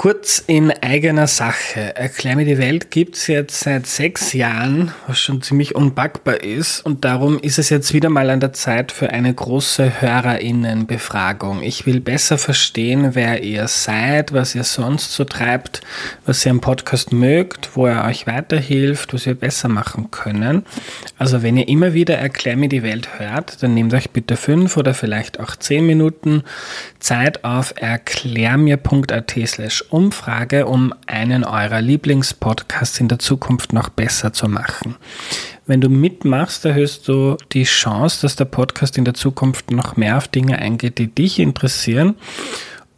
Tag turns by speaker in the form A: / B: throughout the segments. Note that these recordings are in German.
A: Kurz in eigener Sache. Erklär mir die Welt gibt's jetzt seit sechs Jahren, was schon ziemlich unpackbar ist. Und darum ist es jetzt wieder mal an der Zeit für eine große Hörerinnenbefragung. Ich will besser verstehen, wer ihr seid, was ihr sonst so treibt, was ihr am Podcast mögt, wo er euch weiterhilft, was wir besser machen können. Also wenn ihr immer wieder Erklär mir die Welt hört, dann nehmt euch bitte fünf oder vielleicht auch zehn Minuten Zeit auf erklärmir.at slash Umfrage, um einen eurer Lieblingspodcasts in der Zukunft noch besser zu machen. Wenn du mitmachst, erhöhst du die Chance, dass der Podcast in der Zukunft noch mehr auf Dinge eingeht, die dich interessieren.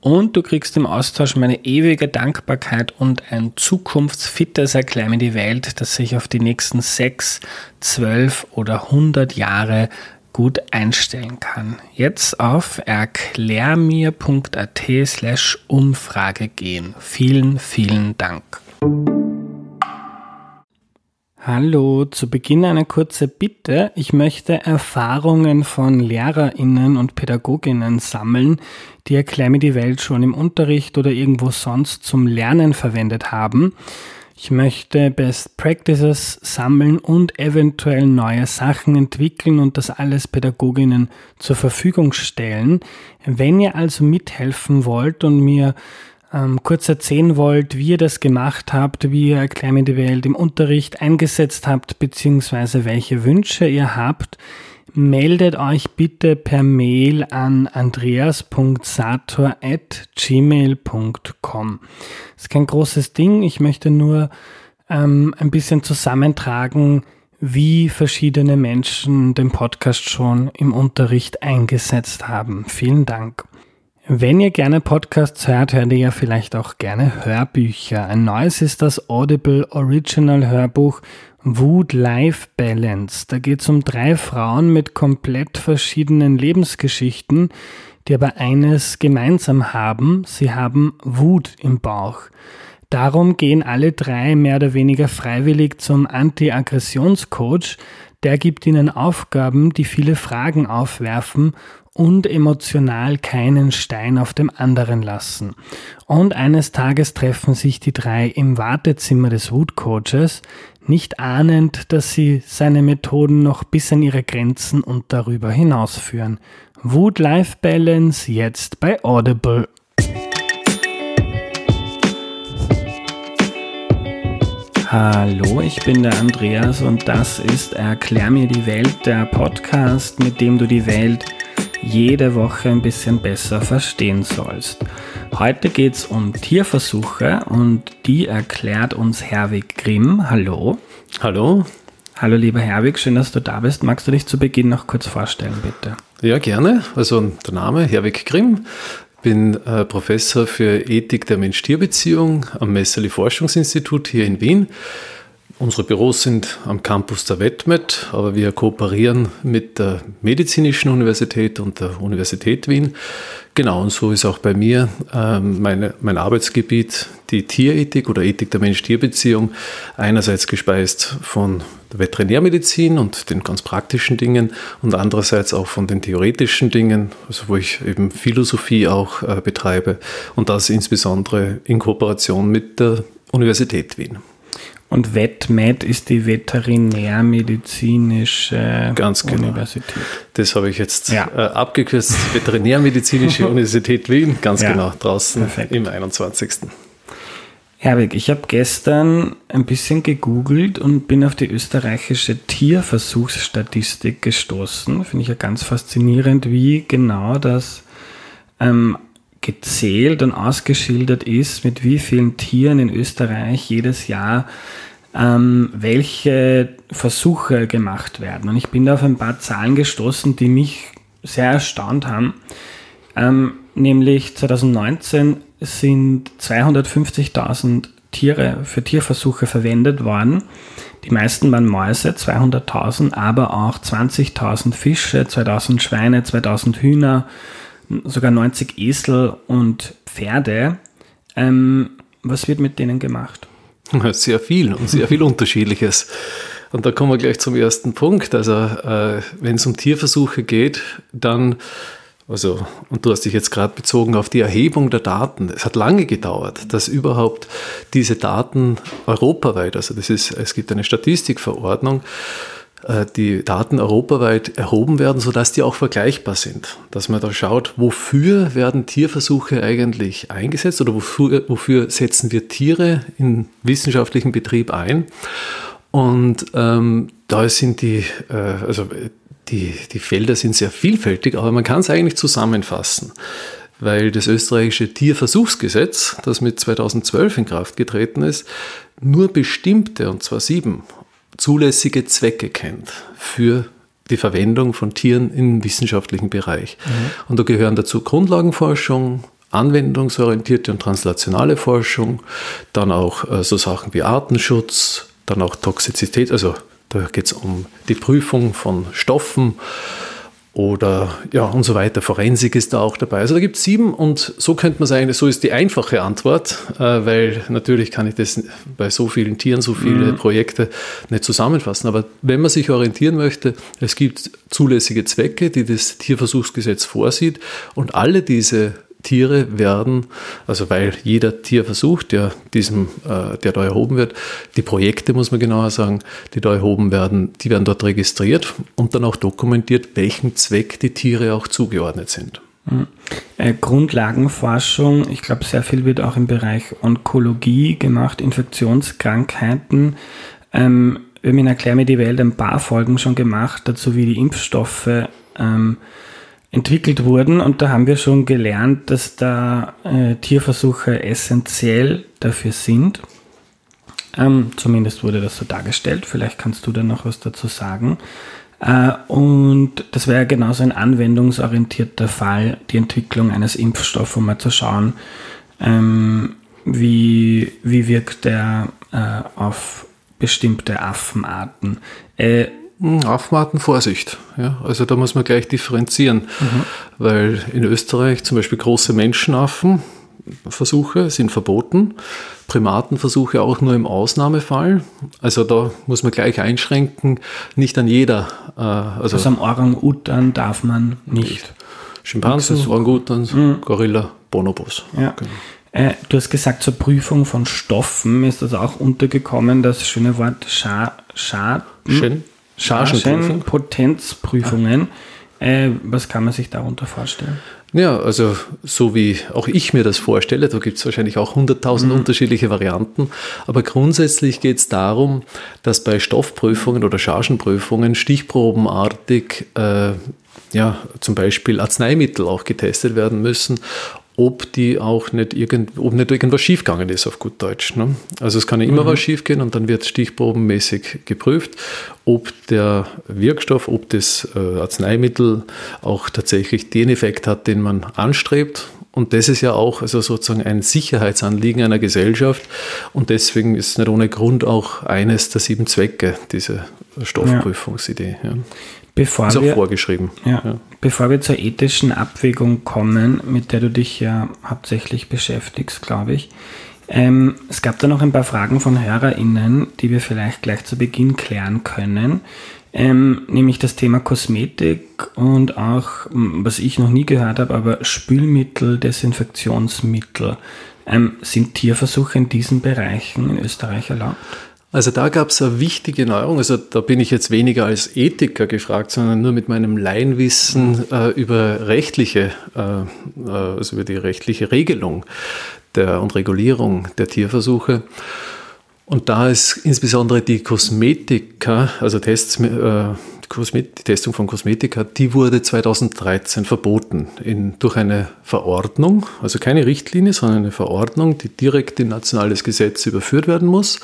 A: Und du kriegst im Austausch meine ewige Dankbarkeit und ein zukunftsfittes Erklär mir die Welt, das sich auf die nächsten sechs, zwölf oder hundert Jahre gut einstellen kann. Jetzt auf erklärmir.at slash Umfrage gehen. Vielen, vielen Dank. Hallo, zu Beginn eine kurze Bitte. Ich möchte Erfahrungen von Lehrerinnen und Pädagoginnen sammeln, die Erklär mir die Welt schon im Unterricht oder irgendwo sonst zum Lernen verwendet haben. Ich möchte Best Practices sammeln und eventuell neue Sachen entwickeln und das alles Pädagoginnen zur Verfügung stellen. Wenn ihr also mithelfen wollt und mir ähm, kurz erzählen wollt, wie ihr das gemacht habt, wie ihr Erklär die Welt im Unterricht eingesetzt habt, beziehungsweise welche Wünsche ihr habt, meldet euch bitte per Mail an andreas.sator.gmail.com. Ist kein großes Ding. Ich möchte nur ähm, ein bisschen zusammentragen, wie verschiedene Menschen den Podcast schon im Unterricht eingesetzt haben. Vielen Dank. Wenn ihr gerne Podcasts hört, hört ihr ja vielleicht auch gerne Hörbücher. Ein neues ist das Audible Original Hörbuch Wood Life Balance. Da geht es um drei Frauen mit komplett verschiedenen Lebensgeschichten, die aber eines gemeinsam haben. Sie haben Wut im Bauch. Darum gehen alle drei mehr oder weniger freiwillig zum Anti-Aggressionscoach. Der gibt ihnen Aufgaben, die viele Fragen aufwerfen und emotional keinen Stein auf dem anderen lassen. Und eines Tages treffen sich die drei im Wartezimmer des Wood Coaches nicht ahnend, dass sie seine Methoden noch bis an ihre Grenzen und darüber hinausführen. Wood-Life Balance jetzt bei Audible. Hallo, ich bin der Andreas und das ist Erklär mir die Welt, der Podcast, mit dem du die Welt jede Woche ein bisschen besser verstehen sollst. Heute geht es um Tierversuche und die erklärt uns Herwig Grimm. Hallo.
B: Hallo.
A: Hallo lieber Herwig, schön, dass du da bist. Magst du dich zu Beginn noch kurz vorstellen, bitte?
B: Ja, gerne. Also der Name Herwig Grimm. Bin äh, Professor für Ethik der Mensch-Tier-Beziehung am Messerli Forschungsinstitut hier in Wien. Unsere Büros sind am Campus der WetMed, aber wir kooperieren mit der Medizinischen Universität und der Universität Wien. Genau, und so ist auch bei mir ähm, meine, mein Arbeitsgebiet die Tierethik oder Ethik der Mensch-Tier-Beziehung. Einerseits gespeist von der Veterinärmedizin und den ganz praktischen Dingen und andererseits auch von den theoretischen Dingen, also wo ich eben Philosophie auch äh, betreibe und das insbesondere in Kooperation mit der Universität Wien.
A: Und VetMed ist die Veterinärmedizinische
B: Ganz genau. Universität. Das habe ich jetzt ja. äh, abgekürzt. Veterinärmedizinische Universität Wien, ganz ja. genau, draußen Perfekt. im 21.
A: Herwig, ich habe gestern ein bisschen gegoogelt und bin auf die österreichische Tierversuchsstatistik gestoßen. Finde ich ja ganz faszinierend, wie genau das ähm, gezählt und ausgeschildert ist, mit wie vielen Tieren in Österreich jedes Jahr ähm, welche Versuche gemacht werden. Und ich bin da auf ein paar Zahlen gestoßen, die mich sehr erstaunt haben. Ähm, nämlich 2019 sind 250.000 Tiere für Tierversuche verwendet worden. Die meisten waren Mäuse, 200.000, aber auch 20.000 Fische, 2.000 Schweine, 2.000 Hühner, sogar 90 Esel und Pferde. Ähm, was wird mit denen gemacht?
B: Sehr viel und sehr viel Unterschiedliches. Und da kommen wir gleich zum ersten Punkt. Also, äh, wenn es um Tierversuche geht, dann Also, und du hast dich jetzt gerade bezogen auf die Erhebung der Daten. Es hat lange gedauert, dass überhaupt diese Daten europaweit, also das ist, es gibt eine Statistikverordnung, die Daten europaweit erhoben werden, sodass die auch vergleichbar sind. Dass man da schaut, wofür werden Tierversuche eigentlich eingesetzt oder wofür, wofür setzen wir Tiere in wissenschaftlichen Betrieb ein. Und ähm, da sind die, äh, also die, die Felder sind sehr vielfältig, aber man kann es eigentlich zusammenfassen weil das österreichische Tierversuchsgesetz, das mit 2012 in Kraft getreten ist, nur bestimmte, und zwar sieben, zulässige Zwecke kennt für die Verwendung von Tieren im wissenschaftlichen Bereich. Mhm. Und da gehören dazu Grundlagenforschung, anwendungsorientierte und translationale Forschung, dann auch äh, so Sachen wie Artenschutz, dann auch Toxizität, also da geht es um die Prüfung von Stoffen oder ja und so weiter. Forensik ist da auch dabei. Also da gibt es sieben und so könnte man sagen, so ist die einfache Antwort, äh, weil natürlich kann ich das bei so vielen Tieren, so viele mhm. Projekte nicht zusammenfassen. Aber wenn man sich orientieren möchte, es gibt zulässige Zwecke, die das Tierversuchsgesetz vorsieht und alle diese Tiere werden, also weil jeder Tierversuch, der diesem, äh, der da erhoben wird, die Projekte muss man genauer sagen, die da erhoben werden, die werden dort registriert und dann auch dokumentiert, welchem Zweck die Tiere auch zugeordnet sind.
A: Mhm. Äh, Grundlagenforschung, ich glaube, sehr viel wird auch im Bereich Onkologie gemacht, Infektionskrankheiten. Ähm, wir haben in Erklär mir die Welt ein paar Folgen schon gemacht, dazu wie die Impfstoffe ähm, entwickelt wurden. Und da haben wir schon gelernt, dass da äh, Tierversuche essentiell dafür sind. Ähm, zumindest wurde das so dargestellt. Vielleicht kannst du da noch was dazu sagen. Äh, und das wäre genauso ein anwendungsorientierter Fall, die Entwicklung eines Impfstoffs, um mal zu schauen, ähm, wie, wie wirkt der äh, auf bestimmte Affenarten. Äh,
B: Affenarten Vorsicht. Ja, also da muss man gleich differenzieren, mhm. weil in Österreich zum Beispiel große Menschenaffenversuche sind verboten, Primatenversuche auch nur im Ausnahmefall. Also da muss man gleich einschränken, nicht an jeder.
A: Äh, also, also am Orang-Utan darf man nicht.
B: Schimpansen, Orang-Utans, mhm. Gorilla, Bonobos.
A: Ja. Genau. Äh, du hast gesagt, zur Prüfung von Stoffen ist das auch untergekommen, das schöne Wort Scha Schaden. Schön. Chargenpotenzprüfungen. Äh, was kann man sich darunter vorstellen?
B: Ja, also so wie auch ich mir das vorstelle, da gibt es wahrscheinlich auch hunderttausend mhm. unterschiedliche Varianten, aber grundsätzlich geht es darum, dass bei Stoffprüfungen oder Chargenprüfungen stichprobenartig äh, ja, zum Beispiel Arzneimittel auch getestet werden müssen ob die auch nicht, irgend, ob nicht irgendwas schiefgegangen ist, auf gut Deutsch. Ne? Also es kann ja immer mhm. was schiefgehen und dann wird stichprobenmäßig geprüft, ob der Wirkstoff, ob das äh, Arzneimittel auch tatsächlich den Effekt hat, den man anstrebt. Und das ist ja auch also sozusagen ein Sicherheitsanliegen einer Gesellschaft. Und deswegen ist nicht ohne Grund auch eines der sieben Zwecke, diese Stoffprüfungsidee. Ja.
A: Bevor
B: ist auch
A: wir,
B: vorgeschrieben.
A: Ja, ja. Bevor wir zur ethischen Abwägung kommen, mit der du dich ja hauptsächlich beschäftigst, glaube ich. Ähm, es gab da noch ein paar Fragen von HörerInnen, die wir vielleicht gleich zu Beginn klären können. Ähm, nämlich das Thema Kosmetik und auch, was ich noch nie gehört habe, aber Spülmittel, Desinfektionsmittel. Ähm, sind Tierversuche in diesen Bereichen in Österreich erlaubt?
B: Also da gab es eine wichtige Neuerung. Also da bin ich jetzt weniger als Ethiker gefragt, sondern nur mit meinem Laienwissen äh, über rechtliche, äh, äh, also über die rechtliche Regelung der, und Regulierung der Tierversuche. Und da ist insbesondere die Kosmetika, also Tests, äh, die Testung von Kosmetika, die wurde 2013 verboten in, durch eine Verordnung, also keine Richtlinie, sondern eine Verordnung, die direkt in nationales Gesetz überführt werden muss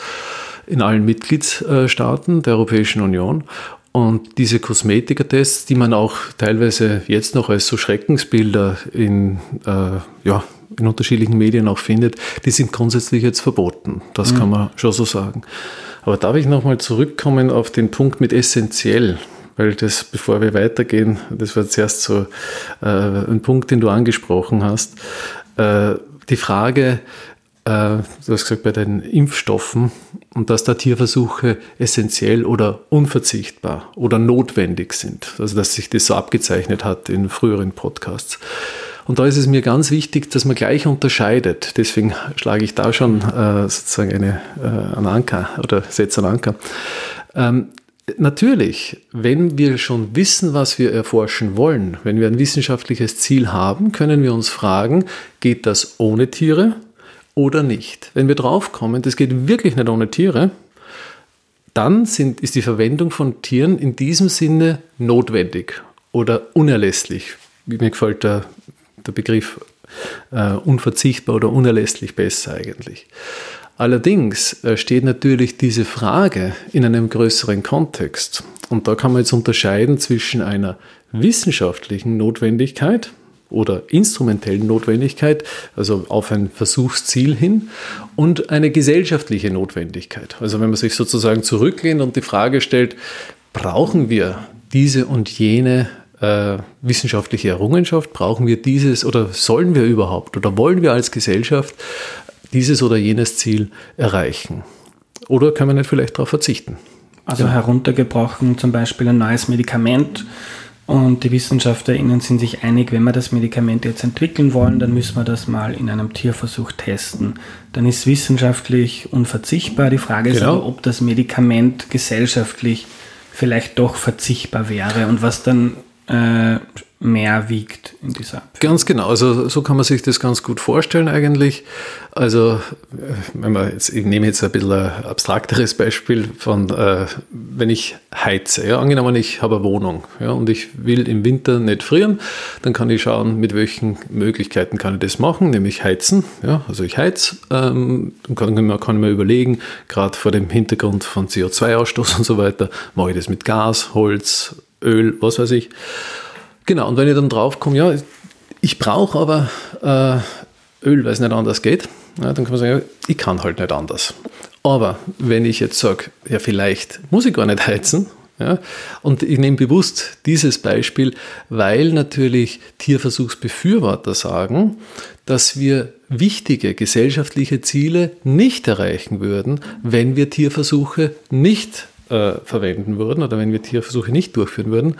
B: in allen Mitgliedstaaten der Europäischen Union. Und diese Kosmetikertests, die man auch teilweise jetzt noch als so Schreckensbilder in, äh, ja, in unterschiedlichen Medien auch findet, die sind grundsätzlich jetzt verboten. Das mhm. kann man schon so sagen. Aber darf ich nochmal zurückkommen auf den Punkt mit essentiell? Weil das, bevor wir weitergehen, das war zuerst so äh, ein Punkt, den du angesprochen hast. Äh, die Frage, du hast gesagt, bei den Impfstoffen und dass da Tierversuche essentiell oder unverzichtbar oder notwendig sind. Also dass sich das so abgezeichnet hat in früheren Podcasts. Und da ist es mir ganz wichtig, dass man gleich unterscheidet. Deswegen schlage ich da schon äh, sozusagen eine, äh, einen Anker oder setze einen Anker. Ähm, natürlich, wenn wir schon wissen, was wir erforschen wollen, wenn wir ein wissenschaftliches Ziel haben, können wir uns fragen, geht das ohne Tiere oder nicht? Wenn wir draufkommen, das geht wirklich nicht ohne Tiere, dann sind, ist die Verwendung von Tieren in diesem Sinne notwendig oder unerlässlich. Mir gefällt der der Begriff äh, unverzichtbar oder unerlässlich besser eigentlich. Allerdings äh, steht natürlich diese Frage in einem größeren Kontext. Und da kann man jetzt unterscheiden zwischen einer wissenschaftlichen Notwendigkeit oder instrumentellen Notwendigkeit, also auf ein Versuchsziel hin, und eine gesellschaftliche Notwendigkeit. Also wenn man sich sozusagen zurücklehnt und die Frage stellt, brauchen wir diese und jene äh, wissenschaftliche Errungenschaft? Brauchen wir dieses oder sollen wir überhaupt oder wollen wir als Gesellschaft dieses oder jenes Ziel erreichen? Oder können wir nicht vielleicht darauf verzichten?
A: Also heruntergebrochen zum Beispiel ein neues Medikament und die WissenschaftlerInnen sind sich einig, wenn wir das Medikament jetzt entwickeln wollen, dann müssen wir das mal in einem Tierversuch testen. Dann ist wissenschaftlich unverzichtbar. Die Frage ist genau. aber, ob das Medikament gesellschaftlich vielleicht doch verzichtbar wäre und was dann äh, mehr wiegt in dieser Abführung.
B: Ganz genau, also so kann man sich das ganz gut vorstellen eigentlich. Also äh, wenn man jetzt, ich nehme jetzt ein bisschen ein abstrakteres Beispiel von, äh, wenn ich heize, ja, angenommen ich habe eine Wohnung ja, und ich will im Winter nicht frieren, dann kann ich schauen, mit welchen Möglichkeiten kann ich das machen, nämlich heizen. Ja, also ich heiz, ähm, dann kann, man, kann man überlegen, gerade vor dem Hintergrund von CO2-Ausstoß und so weiter, mache ich das mit Gas, Holz, Öl, was weiß ich. Genau, und wenn ich dann drauf komme, ja, ich brauche aber äh, Öl, weil es nicht anders geht, ja, dann kann man sagen, ich kann halt nicht anders. Aber wenn ich jetzt sage, ja, vielleicht muss ich gar nicht heizen, ja, und ich nehme bewusst dieses Beispiel, weil natürlich Tierversuchsbefürworter sagen, dass wir wichtige gesellschaftliche Ziele nicht erreichen würden, wenn wir Tierversuche nicht äh, verwenden würden oder wenn wir Tierversuche nicht durchführen würden.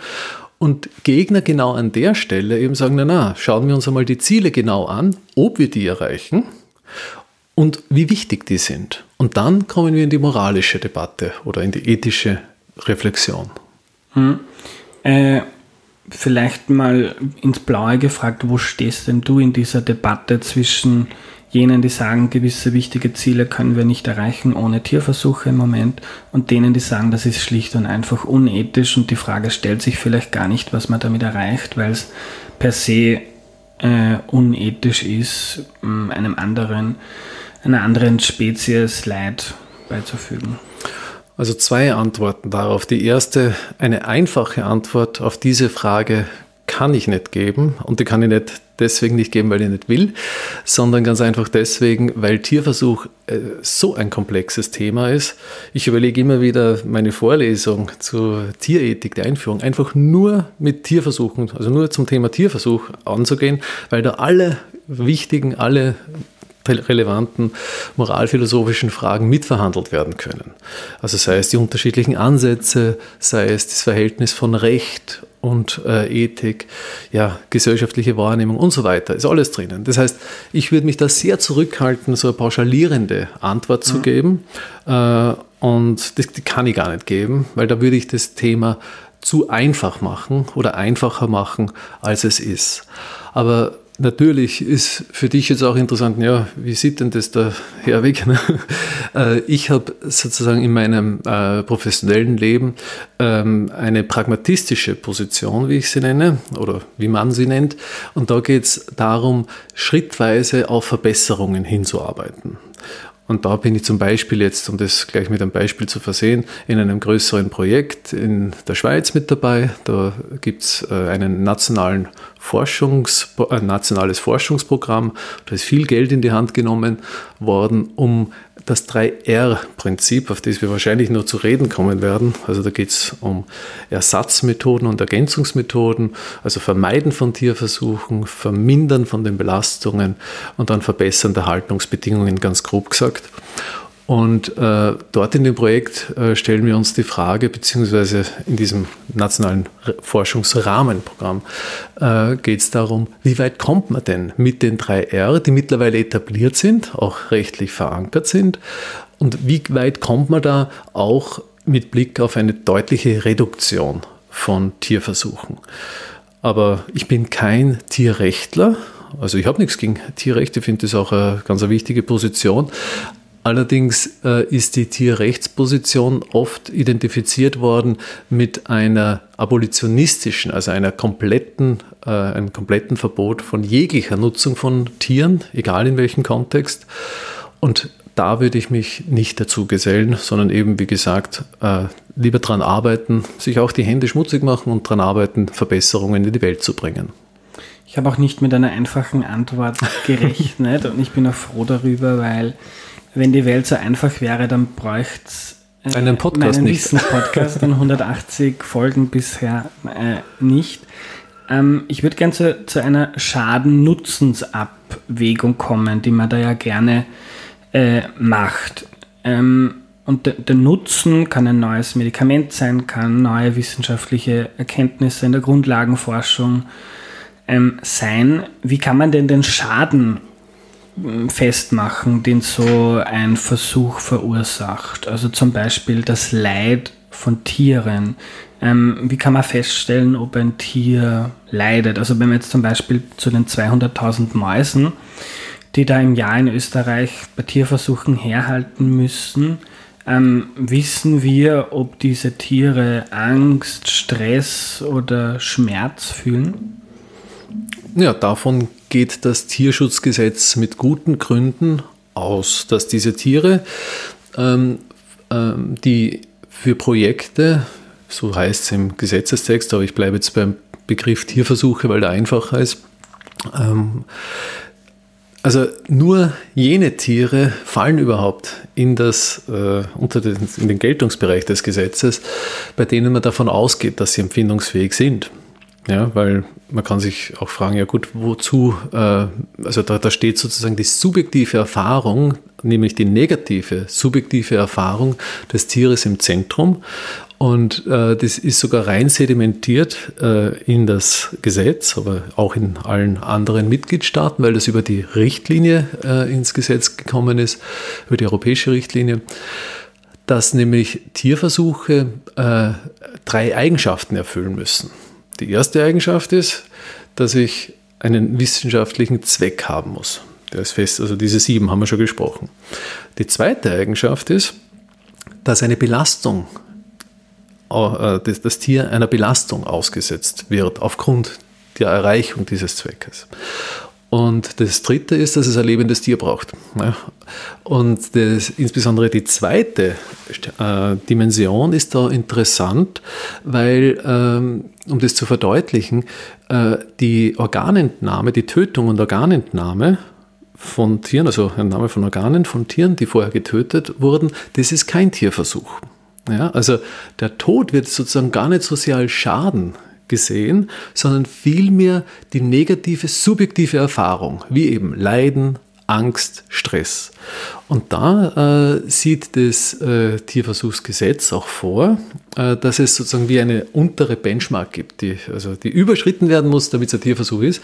B: Und Gegner genau an der Stelle eben sagen, na na, schauen wir uns einmal die Ziele genau an, ob wir die erreichen und wie wichtig die sind. Und dann kommen wir in die moralische Debatte oder in die ethische Reflexion.
A: Hm. Äh, vielleicht mal ins Blaue gefragt, wo stehst denn du in dieser Debatte zwischen jenen, die sagen, gewisse wichtige Ziele können wir nicht erreichen ohne Tierversuche im Moment und denen, die sagen, das ist schlicht und einfach unethisch und die Frage stellt sich vielleicht gar nicht, was man damit erreicht, weil es per se äh, unethisch ist, einem anderen, einer anderen Spezies Leid beizufügen.
B: Also zwei Antworten darauf. Die erste, eine einfache Antwort auf diese Frage kann ich nicht geben und die kann ich nicht deswegen nicht geben, weil ich nicht will, sondern ganz einfach deswegen, weil Tierversuch äh, so ein komplexes Thema ist. Ich überlege immer wieder meine Vorlesung zur Tierethik, der Einführung, einfach nur mit Tierversuchen, also nur zum Thema Tierversuch anzugehen, weil da alle wichtigen, alle relevanten moralphilosophischen Fragen mitverhandelt werden können. Also sei es die unterschiedlichen Ansätze, sei es das Verhältnis von Recht und äh, Ethik, ja, gesellschaftliche Wahrnehmung und so weiter, ist alles drinnen. Das heißt, ich würde mich da sehr zurückhalten, so eine pauschalierende Antwort zu mhm. geben. Äh, und das, die kann ich gar nicht geben, weil da würde ich das Thema zu einfach machen oder einfacher machen, als es ist. Aber Natürlich ist für dich jetzt auch interessant, ja, wie sieht denn das der Herweg? Ne? Äh, ich habe sozusagen in meinem äh, professionellen Leben ähm, eine pragmatistische Position, wie ich sie nenne, oder wie man sie nennt. Und da geht es darum, schrittweise auf Verbesserungen hinzuarbeiten. Und da bin ich zum Beispiel jetzt, um das gleich mit einem Beispiel zu versehen, in einem größeren Projekt in der Schweiz mit dabei. Da gibt es äh, einen nationalen Forschungs, ein nationales Forschungsprogramm. Da ist viel Geld in die Hand genommen worden, um das 3R-Prinzip, auf das wir wahrscheinlich noch zu reden kommen werden. Also da geht es um Ersatzmethoden und Ergänzungsmethoden, also Vermeiden von Tierversuchen, Vermindern von den Belastungen und dann Verbessern der Haltungsbedingungen, ganz grob gesagt. Und äh, dort in dem Projekt äh, stellen wir uns die Frage, beziehungsweise in diesem nationalen Forschungsrahmenprogramm äh, geht es darum, wie weit kommt man denn mit den drei R, die mittlerweile etabliert sind, auch rechtlich verankert sind, und wie weit kommt man da auch mit Blick auf eine deutliche Reduktion von Tierversuchen. Aber ich bin kein Tierrechtler, also ich habe nichts gegen Tierrechte, finde das auch eine ganz wichtige Position. Allerdings äh, ist die Tierrechtsposition oft identifiziert worden mit einer abolitionistischen, also einer kompletten, äh, einem kompletten Verbot von jeglicher Nutzung von Tieren, egal in welchem Kontext. Und da würde ich mich nicht dazu gesellen, sondern eben, wie gesagt, äh, lieber daran arbeiten, sich auch die Hände schmutzig machen und daran arbeiten, Verbesserungen in die Welt zu bringen.
A: Ich habe auch nicht mit einer einfachen Antwort gerechnet und ich bin auch froh darüber, weil wenn die Welt so einfach wäre, dann bräuchte es
B: äh, einen Podcast
A: nicht. Podcast und 180 Folgen bisher äh, nicht. Ähm, ich würde gerne zu, zu, einer Schaden-Nutzens-Abwägung kommen, die man da ja gerne äh, macht. Ähm, und de, der Nutzen kann ein neues Medikament sein, kann neue wissenschaftliche Erkenntnisse in der Grundlagenforschung ähm, sein. Wie kann man denn den Schaden festmachen, den so ein Versuch verursacht. Also zum Beispiel das Leid von Tieren. Ähm, wie kann man feststellen, ob ein Tier leidet? Also wenn wir jetzt zum Beispiel zu den 200.000 Mäusen, die da im Jahr in Österreich bei Tierversuchen herhalten müssen, ähm, wissen wir, ob diese Tiere Angst, Stress oder Schmerz fühlen?
B: Ja, davon geht das Tierschutzgesetz mit guten Gründen aus, dass diese Tiere, ähm, ähm, die für Projekte, so heißt es im Gesetzestext, aber ich bleibe jetzt beim Begriff Tierversuche, weil der einfacher ist, ähm, also nur jene Tiere fallen überhaupt in, das, äh, unter den, in den Geltungsbereich des Gesetzes, bei denen man davon ausgeht, dass sie empfindungsfähig sind. Ja, weil man kann sich auch fragen, ja gut, wozu, äh, also da, da steht sozusagen die subjektive Erfahrung, nämlich die negative subjektive Erfahrung des Tieres im Zentrum. Und äh, das ist sogar rein sedimentiert äh, in das Gesetz, aber auch in allen anderen Mitgliedstaaten, weil das über die Richtlinie äh, ins Gesetz gekommen ist, über die europäische Richtlinie, dass nämlich Tierversuche äh, drei Eigenschaften erfüllen müssen. Die erste Eigenschaft ist, dass ich einen wissenschaftlichen Zweck haben muss. Der ist fest, also diese sieben haben wir schon gesprochen. Die zweite Eigenschaft ist, dass eine Belastung, äh, das Tier einer Belastung ausgesetzt wird aufgrund der Erreichung dieses Zweckes. Und das dritte ist, dass es ein lebendes Tier braucht. Und das, insbesondere die zweite äh, Dimension ist da interessant, weil, ähm, um das zu verdeutlichen, äh, die Organentnahme, die Tötung und Organentnahme von Tieren, also Entnahme von Organen von Tieren, die vorher getötet wurden, das ist kein Tierversuch. Ja, also der Tod wird sozusagen gar nicht so sehr als Schaden gesehen, sondern vielmehr die negative, subjektive Erfahrung, wie eben Leiden, Angst, Stress. Und da äh, sieht das äh, Tierversuchsgesetz auch vor, äh, dass es sozusagen wie eine untere Benchmark gibt, die, also die überschritten werden muss, damit es ein Tierversuch ist.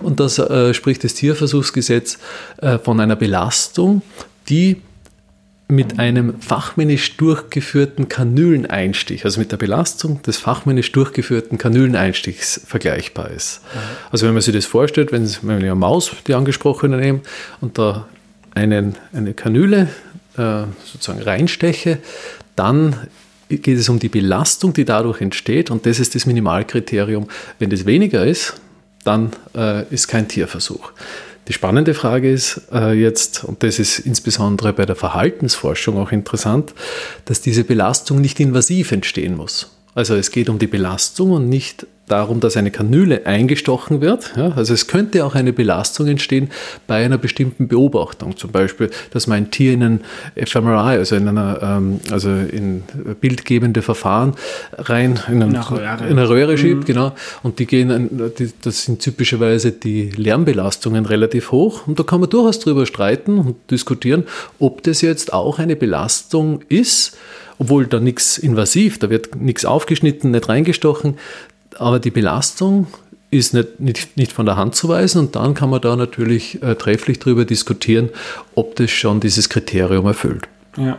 B: Und das äh, spricht das Tierversuchsgesetz äh, von einer Belastung, die mit einem fachmännisch durchgeführten Kanüleneinstich, also mit der Belastung des fachmännisch durchgeführten Kanüleneinstichs vergleichbar ist. Mhm. Also wenn man sich das vorstellt, wenn Sie eine Maus, die angesprochene nehmen, und da einen, eine Kanüle äh, sozusagen reinsteche, dann geht es um die Belastung, die dadurch entsteht und das ist das Minimalkriterium. Wenn das weniger ist, dann äh, ist kein Tierversuch. Die spannende Frage ist äh, jetzt, und das ist insbesondere bei der Verhaltensforschung auch interessant, dass diese Belastung nicht invasiv entstehen muss. Also es geht um die Belastung und nicht darum, dass eine Kanüle eingestochen wird. Ja, also es könnte auch eine Belastung entstehen bei einer bestimmten Beobachtung. Zum Beispiel, dass man ein Tier in ein fMRI, also in einer, ähm, also in bildgebende Verfahren rein in, einen, in eine Röhre schiebt, mhm. genau. Und die gehen, die, das sind typischerweise die Lärmbelastungen relativ hoch. Und da kann man durchaus drüber streiten und diskutieren, ob das jetzt auch eine Belastung ist obwohl da nichts invasiv, da wird nichts aufgeschnitten, nicht reingestochen, aber die Belastung ist nicht, nicht, nicht von der Hand zu weisen und dann kann man da natürlich äh, trefflich darüber diskutieren, ob das schon dieses Kriterium erfüllt.
A: Ja.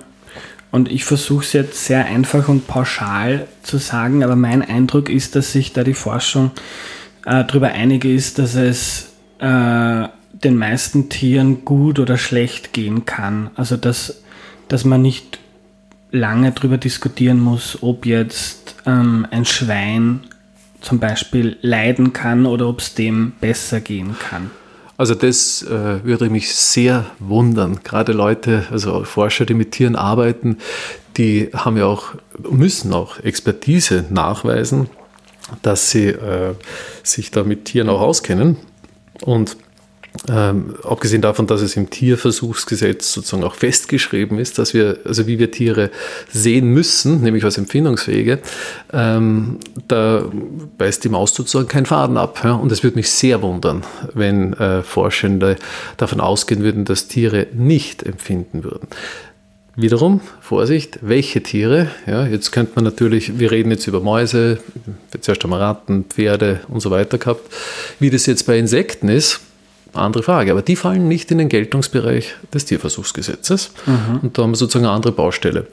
A: Und ich versuche es jetzt sehr einfach und pauschal zu sagen, aber mein Eindruck ist, dass sich da die Forschung äh, darüber einig ist, dass es äh, den meisten Tieren gut oder schlecht gehen kann. Also dass, dass man nicht lange darüber diskutieren muss, ob jetzt ähm, ein Schwein zum Beispiel leiden kann oder ob es dem besser gehen kann.
B: Also das äh, würde mich sehr wundern. Gerade Leute, also Forscher, die mit Tieren arbeiten, die haben ja auch, müssen auch Expertise nachweisen, dass sie äh, sich da mit Tieren auch auskennen. Und ähm, abgesehen davon, dass es im Tierversuchsgesetz sozusagen auch festgeschrieben ist, dass wir, also wie wir Tiere sehen müssen, nämlich als Empfindungsfähige, ähm, da beißt die Maus sozusagen keinen Faden ab. Ja? Und es würde mich sehr wundern, wenn äh, Forschende davon ausgehen würden, dass Tiere nicht empfinden würden. Wiederum, Vorsicht, welche Tiere? Ja, jetzt könnte man natürlich, wir reden jetzt über Mäuse, zuerst haben wir Ratten, Pferde und so weiter gehabt. Wie das jetzt bei Insekten ist, andere Frage. Aber die fallen nicht in den Geltungsbereich des Tierversuchsgesetzes. Mhm. Und da haben wir sozusagen eine andere Baustelle.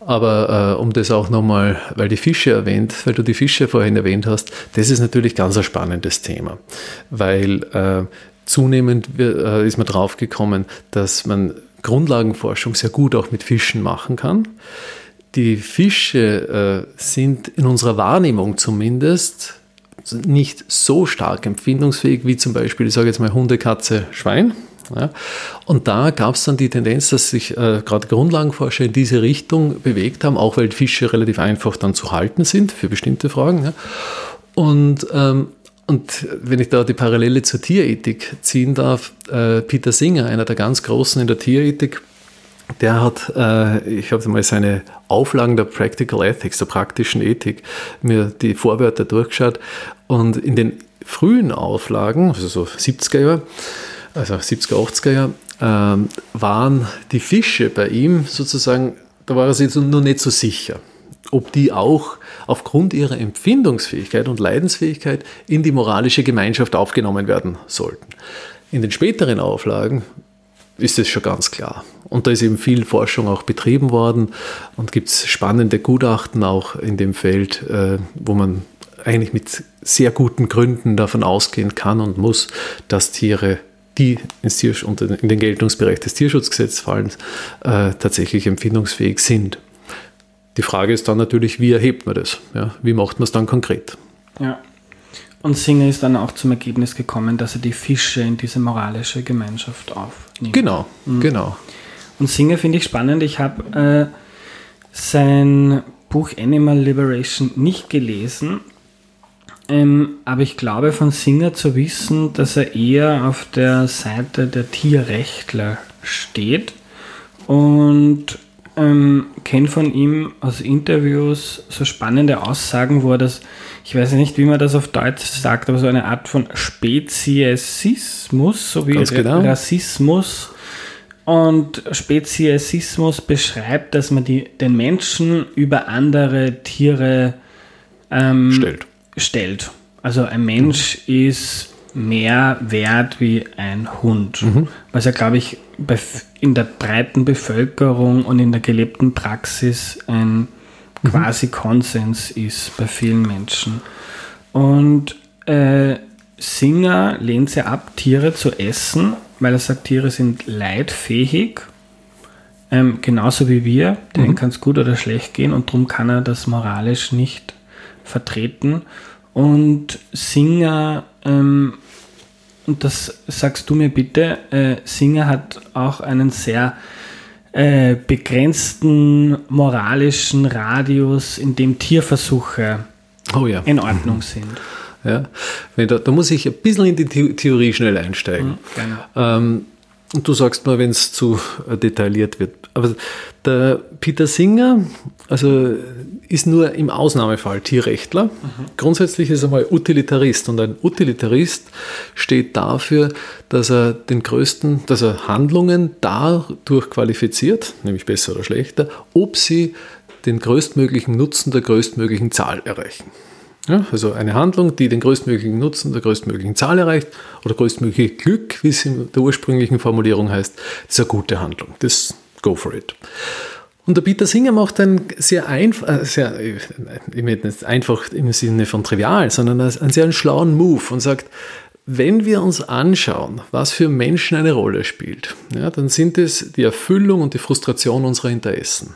B: Aber äh, um das auch nochmal, weil die Fische erwähnt, weil du die Fische vorhin erwähnt hast, das ist natürlich ganz ein spannendes Thema. Weil äh, zunehmend äh, ist man drauf gekommen, dass man Grundlagenforschung sehr gut auch mit Fischen machen kann. Die Fische äh, sind in unserer Wahrnehmung zumindest nicht so stark empfindungsfähig wie zum Beispiel, ich sage jetzt mal Hunde, Katze, Schwein. Ja. Und da gab es dann die Tendenz, dass sich äh, gerade Grundlagenforscher in diese Richtung bewegt haben, auch weil Fische relativ einfach dann zu halten sind für bestimmte Fragen. Ja. Und, ähm, und wenn ich da die Parallele zur Tierethik ziehen darf, äh, Peter Singer, einer der ganz Großen in der Tierethik, der hat, äh, ich habe mal seine Auflagen der Practical Ethics, der praktischen Ethik, mir die Vorwörter durchgeschaut und in den frühen Auflagen, also so 70er Jahre, also 70er, 80er Jahre, äh, waren die Fische bei ihm sozusagen, da war er sich noch nicht so sicher, ob die auch aufgrund ihrer Empfindungsfähigkeit und Leidensfähigkeit in die moralische Gemeinschaft aufgenommen werden sollten. In den späteren Auflagen ist es schon ganz klar. Und da ist eben viel Forschung auch betrieben worden und gibt es spannende Gutachten auch in dem Feld, äh, wo man eigentlich mit sehr guten Gründen davon ausgehen kann und muss, dass Tiere, die ins Tier, unter, in den Geltungsbereich des Tierschutzgesetzes fallen, äh, tatsächlich empfindungsfähig sind. Die Frage ist dann natürlich, wie erhebt man das? Ja, wie macht man es dann konkret?
A: Ja. Und Singer ist dann auch zum Ergebnis gekommen, dass er die Fische in diese moralische Gemeinschaft aufnimmt.
B: Genau, mhm. genau.
A: Und Singer finde ich spannend. Ich habe äh, sein Buch Animal Liberation nicht gelesen, ähm, aber ich glaube von Singer zu wissen, dass er eher auf der Seite der Tierrechtler steht und ähm, kenne von ihm aus Interviews so spannende Aussagen, wo er das, ich weiß nicht, wie man das auf Deutsch sagt, aber so eine Art von Speziesismus, so wie genau. Rassismus und Speziesismus beschreibt, dass man die, den Menschen über andere Tiere ähm, stellt. stellt. Also ein Mensch mhm. ist mehr wert wie ein Hund, mhm. was ja, glaube ich, in der breiten Bevölkerung und in der gelebten Praxis ein mhm. quasi Konsens ist bei vielen Menschen. Und äh, Singer lehnt sie ab, Tiere zu essen, weil er sagt, Tiere sind leidfähig, ähm, genauso wie wir. Denen mhm. kann es gut oder schlecht gehen und darum kann er das moralisch nicht vertreten. Und Singer ähm, und das sagst du mir bitte, äh, Singer hat auch einen sehr äh, begrenzten moralischen Radius, in dem Tierversuche oh ja. in Ordnung sind.
B: Ja, da, da, muss ich ein bisschen in die Theorie schnell einsteigen. Mhm, ähm, und du sagst mal, wenn es zu detailliert wird. Aber der Peter Singer, also ist nur im Ausnahmefall Tierrechtler. Mhm. Grundsätzlich ist er mal Utilitarist und ein Utilitarist steht dafür, dass er den größten, dass er Handlungen dadurch qualifiziert, nämlich besser oder schlechter, ob sie den größtmöglichen Nutzen der größtmöglichen Zahl erreichen. Ja, also eine Handlung, die den größtmöglichen Nutzen der größtmöglichen Zahl erreicht oder größtmögliche Glück, wie es in der ursprünglichen Formulierung heißt, ist eine gute Handlung. Das go for it. Und der Peter Singer macht ein sehr einfach, äh, sehr, ich meine nicht einfach im Sinne von trivial, sondern einen sehr schlauen Move und sagt, wenn wir uns anschauen, was für Menschen eine Rolle spielt, ja, dann sind es die Erfüllung und die Frustration unserer Interessen.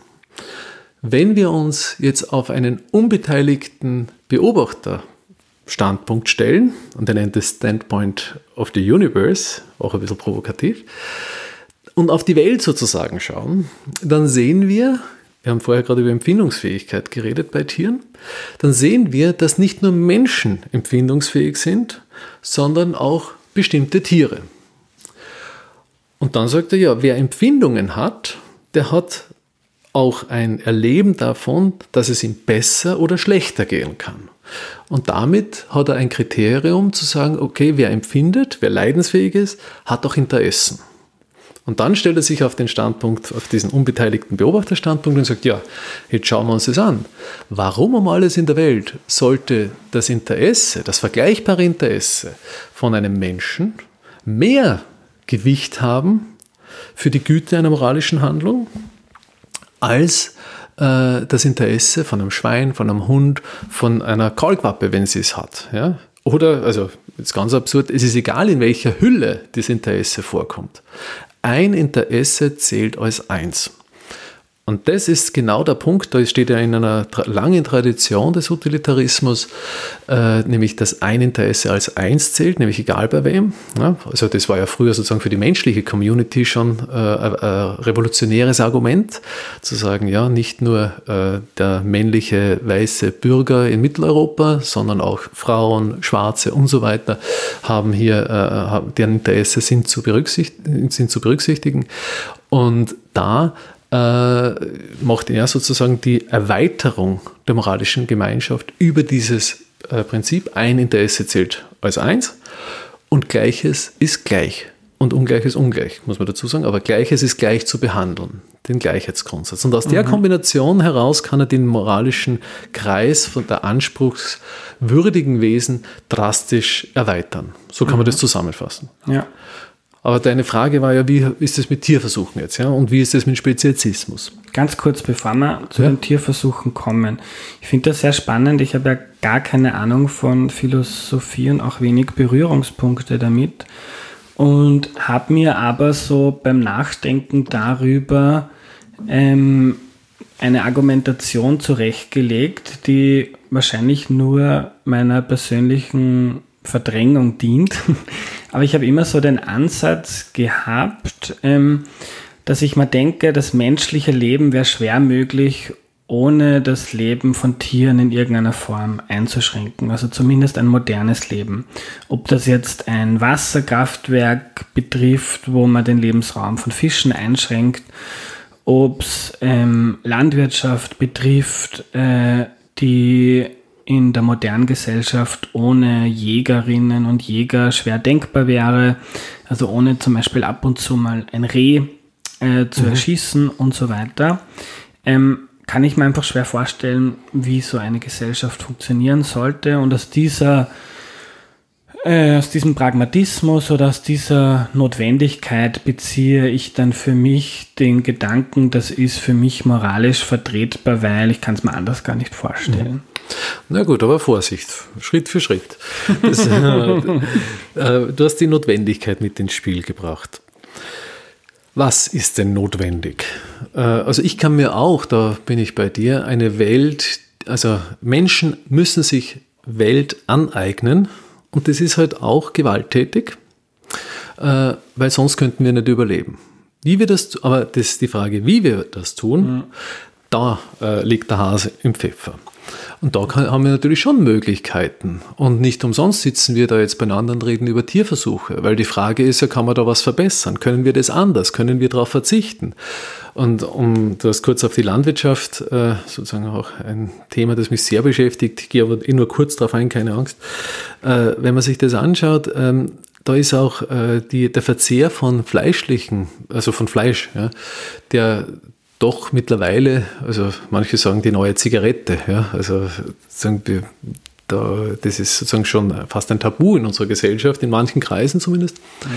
B: Wenn wir uns jetzt auf einen unbeteiligten Beobachterstandpunkt stellen, und er nennt es Standpoint of the Universe, auch ein bisschen provokativ, und auf die Welt sozusagen schauen, dann sehen wir, wir haben vorher gerade über Empfindungsfähigkeit geredet bei Tieren, dann sehen wir, dass nicht nur Menschen empfindungsfähig sind, sondern auch bestimmte Tiere. Und dann sagt er ja, wer Empfindungen hat, der hat auch ein Erleben davon, dass es ihm besser oder schlechter gehen kann. Und damit hat er ein Kriterium zu sagen, okay, wer empfindet, wer leidensfähig ist, hat auch Interessen. Und dann stellt er sich auf den Standpunkt, auf diesen unbeteiligten Beobachterstandpunkt und sagt, ja, jetzt schauen wir uns das an. Warum um alles in der Welt sollte das Interesse, das vergleichbare Interesse von einem Menschen mehr Gewicht haben für die Güte einer moralischen Handlung als äh, das Interesse von einem Schwein, von einem Hund, von einer Kaulquappe, wenn sie es hat. Ja? Oder, also jetzt ganz absurd, es ist egal, in welcher Hülle das Interesse vorkommt. Ein Interesse zählt als eins. Und das ist genau der Punkt, da steht ja in einer langen Tradition des Utilitarismus, äh, nämlich dass ein Interesse als eins zählt, nämlich egal bei wem. Ja, also das war ja früher sozusagen für die menschliche Community schon äh, ein, ein revolutionäres Argument, zu sagen, ja, nicht nur äh, der männliche weiße Bürger in Mitteleuropa, sondern auch Frauen, Schwarze und so weiter haben hier, äh, deren Interesse sind zu, berücksichtigen, sind zu berücksichtigen. Und da äh, macht er sozusagen die Erweiterung der moralischen Gemeinschaft über dieses äh, Prinzip. Ein Interesse zählt als eins und Gleiches ist gleich und Ungleiches ungleich, muss man dazu sagen. Aber Gleiches ist gleich zu behandeln, den Gleichheitsgrundsatz. Und aus mhm. der Kombination heraus kann er den moralischen Kreis von der anspruchswürdigen Wesen drastisch erweitern. So kann mhm. man das zusammenfassen.
A: Ja.
B: Aber deine Frage war ja, wie ist es mit Tierversuchen jetzt? Ja? Und wie ist es mit Speziesismus?
A: Ganz kurz, bevor wir zu ja? den Tierversuchen kommen. Ich finde das sehr spannend. Ich habe ja gar keine Ahnung von Philosophie und auch wenig Berührungspunkte damit. Und habe mir aber so beim Nachdenken darüber ähm, eine Argumentation zurechtgelegt, die wahrscheinlich nur meiner persönlichen Verdrängung dient. Aber ich habe immer so den Ansatz gehabt, ähm, dass ich mal denke, das menschliche Leben wäre schwer möglich, ohne das Leben von Tieren in irgendeiner Form einzuschränken. Also zumindest ein modernes Leben. Ob das jetzt ein Wasserkraftwerk betrifft, wo man den Lebensraum von Fischen einschränkt, ob es ähm, Landwirtschaft betrifft, äh, die in der modernen Gesellschaft ohne Jägerinnen und Jäger schwer denkbar wäre. Also ohne zum Beispiel ab und zu mal ein Reh äh, zu mhm. erschießen und so weiter. Ähm, kann ich mir einfach schwer vorstellen, wie so eine Gesellschaft funktionieren sollte. Und aus dieser äh, aus diesem Pragmatismus oder aus dieser Notwendigkeit beziehe ich dann für mich den Gedanken, das ist für mich moralisch vertretbar, weil ich kann es mir anders gar nicht vorstellen. Mhm.
B: Na gut, aber Vorsicht, Schritt für Schritt. Das, äh, äh, du hast die Notwendigkeit mit ins Spiel gebracht. Was ist denn notwendig? Äh, also ich kann mir auch, da bin ich bei dir, eine Welt, also Menschen müssen sich Welt aneignen und das ist halt auch gewalttätig, äh, weil sonst könnten wir nicht überleben. Wie wir das, aber das ist die Frage, wie wir das tun, mhm. da äh, liegt der Hase im Pfeffer. Und da kann, haben wir natürlich schon Möglichkeiten. Und nicht umsonst sitzen wir da jetzt beieinander und reden über Tierversuche, weil die Frage ist ja, kann man da was verbessern? Können wir das anders? Können wir darauf verzichten? Und um, du hast kurz auf die Landwirtschaft, äh, sozusagen auch ein Thema, das mich sehr beschäftigt, ich gehe aber eh nur kurz darauf ein, keine Angst. Äh, wenn man sich das anschaut, ähm, da ist auch äh, die, der Verzehr von fleischlichen, also von Fleisch, ja, der doch mittlerweile, also manche sagen die neue Zigarette, ja, also da, das ist sozusagen schon fast ein Tabu in unserer Gesellschaft, in manchen Kreisen zumindest. Ja.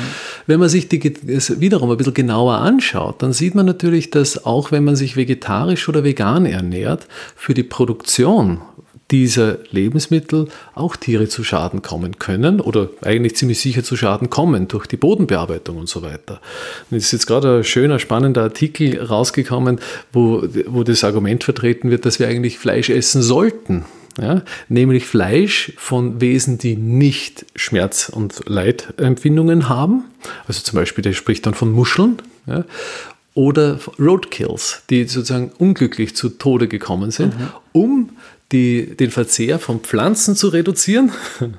B: Wenn man sich die, das wiederum ein bisschen genauer anschaut, dann sieht man natürlich, dass auch wenn man sich vegetarisch oder vegan ernährt, für die Produktion dieser Lebensmittel auch Tiere zu Schaden kommen können oder eigentlich ziemlich sicher zu Schaden kommen durch die Bodenbearbeitung und so weiter. Und es ist jetzt gerade ein schöner, spannender Artikel rausgekommen, wo, wo das Argument vertreten wird, dass wir eigentlich Fleisch essen sollten. Ja, nämlich Fleisch von Wesen, die nicht Schmerz- und Leidempfindungen haben. Also zum Beispiel, der spricht dann von Muscheln. Ja, oder Roadkills, die sozusagen unglücklich zu Tode gekommen sind, mhm. um die, den Verzehr von Pflanzen zu reduzieren,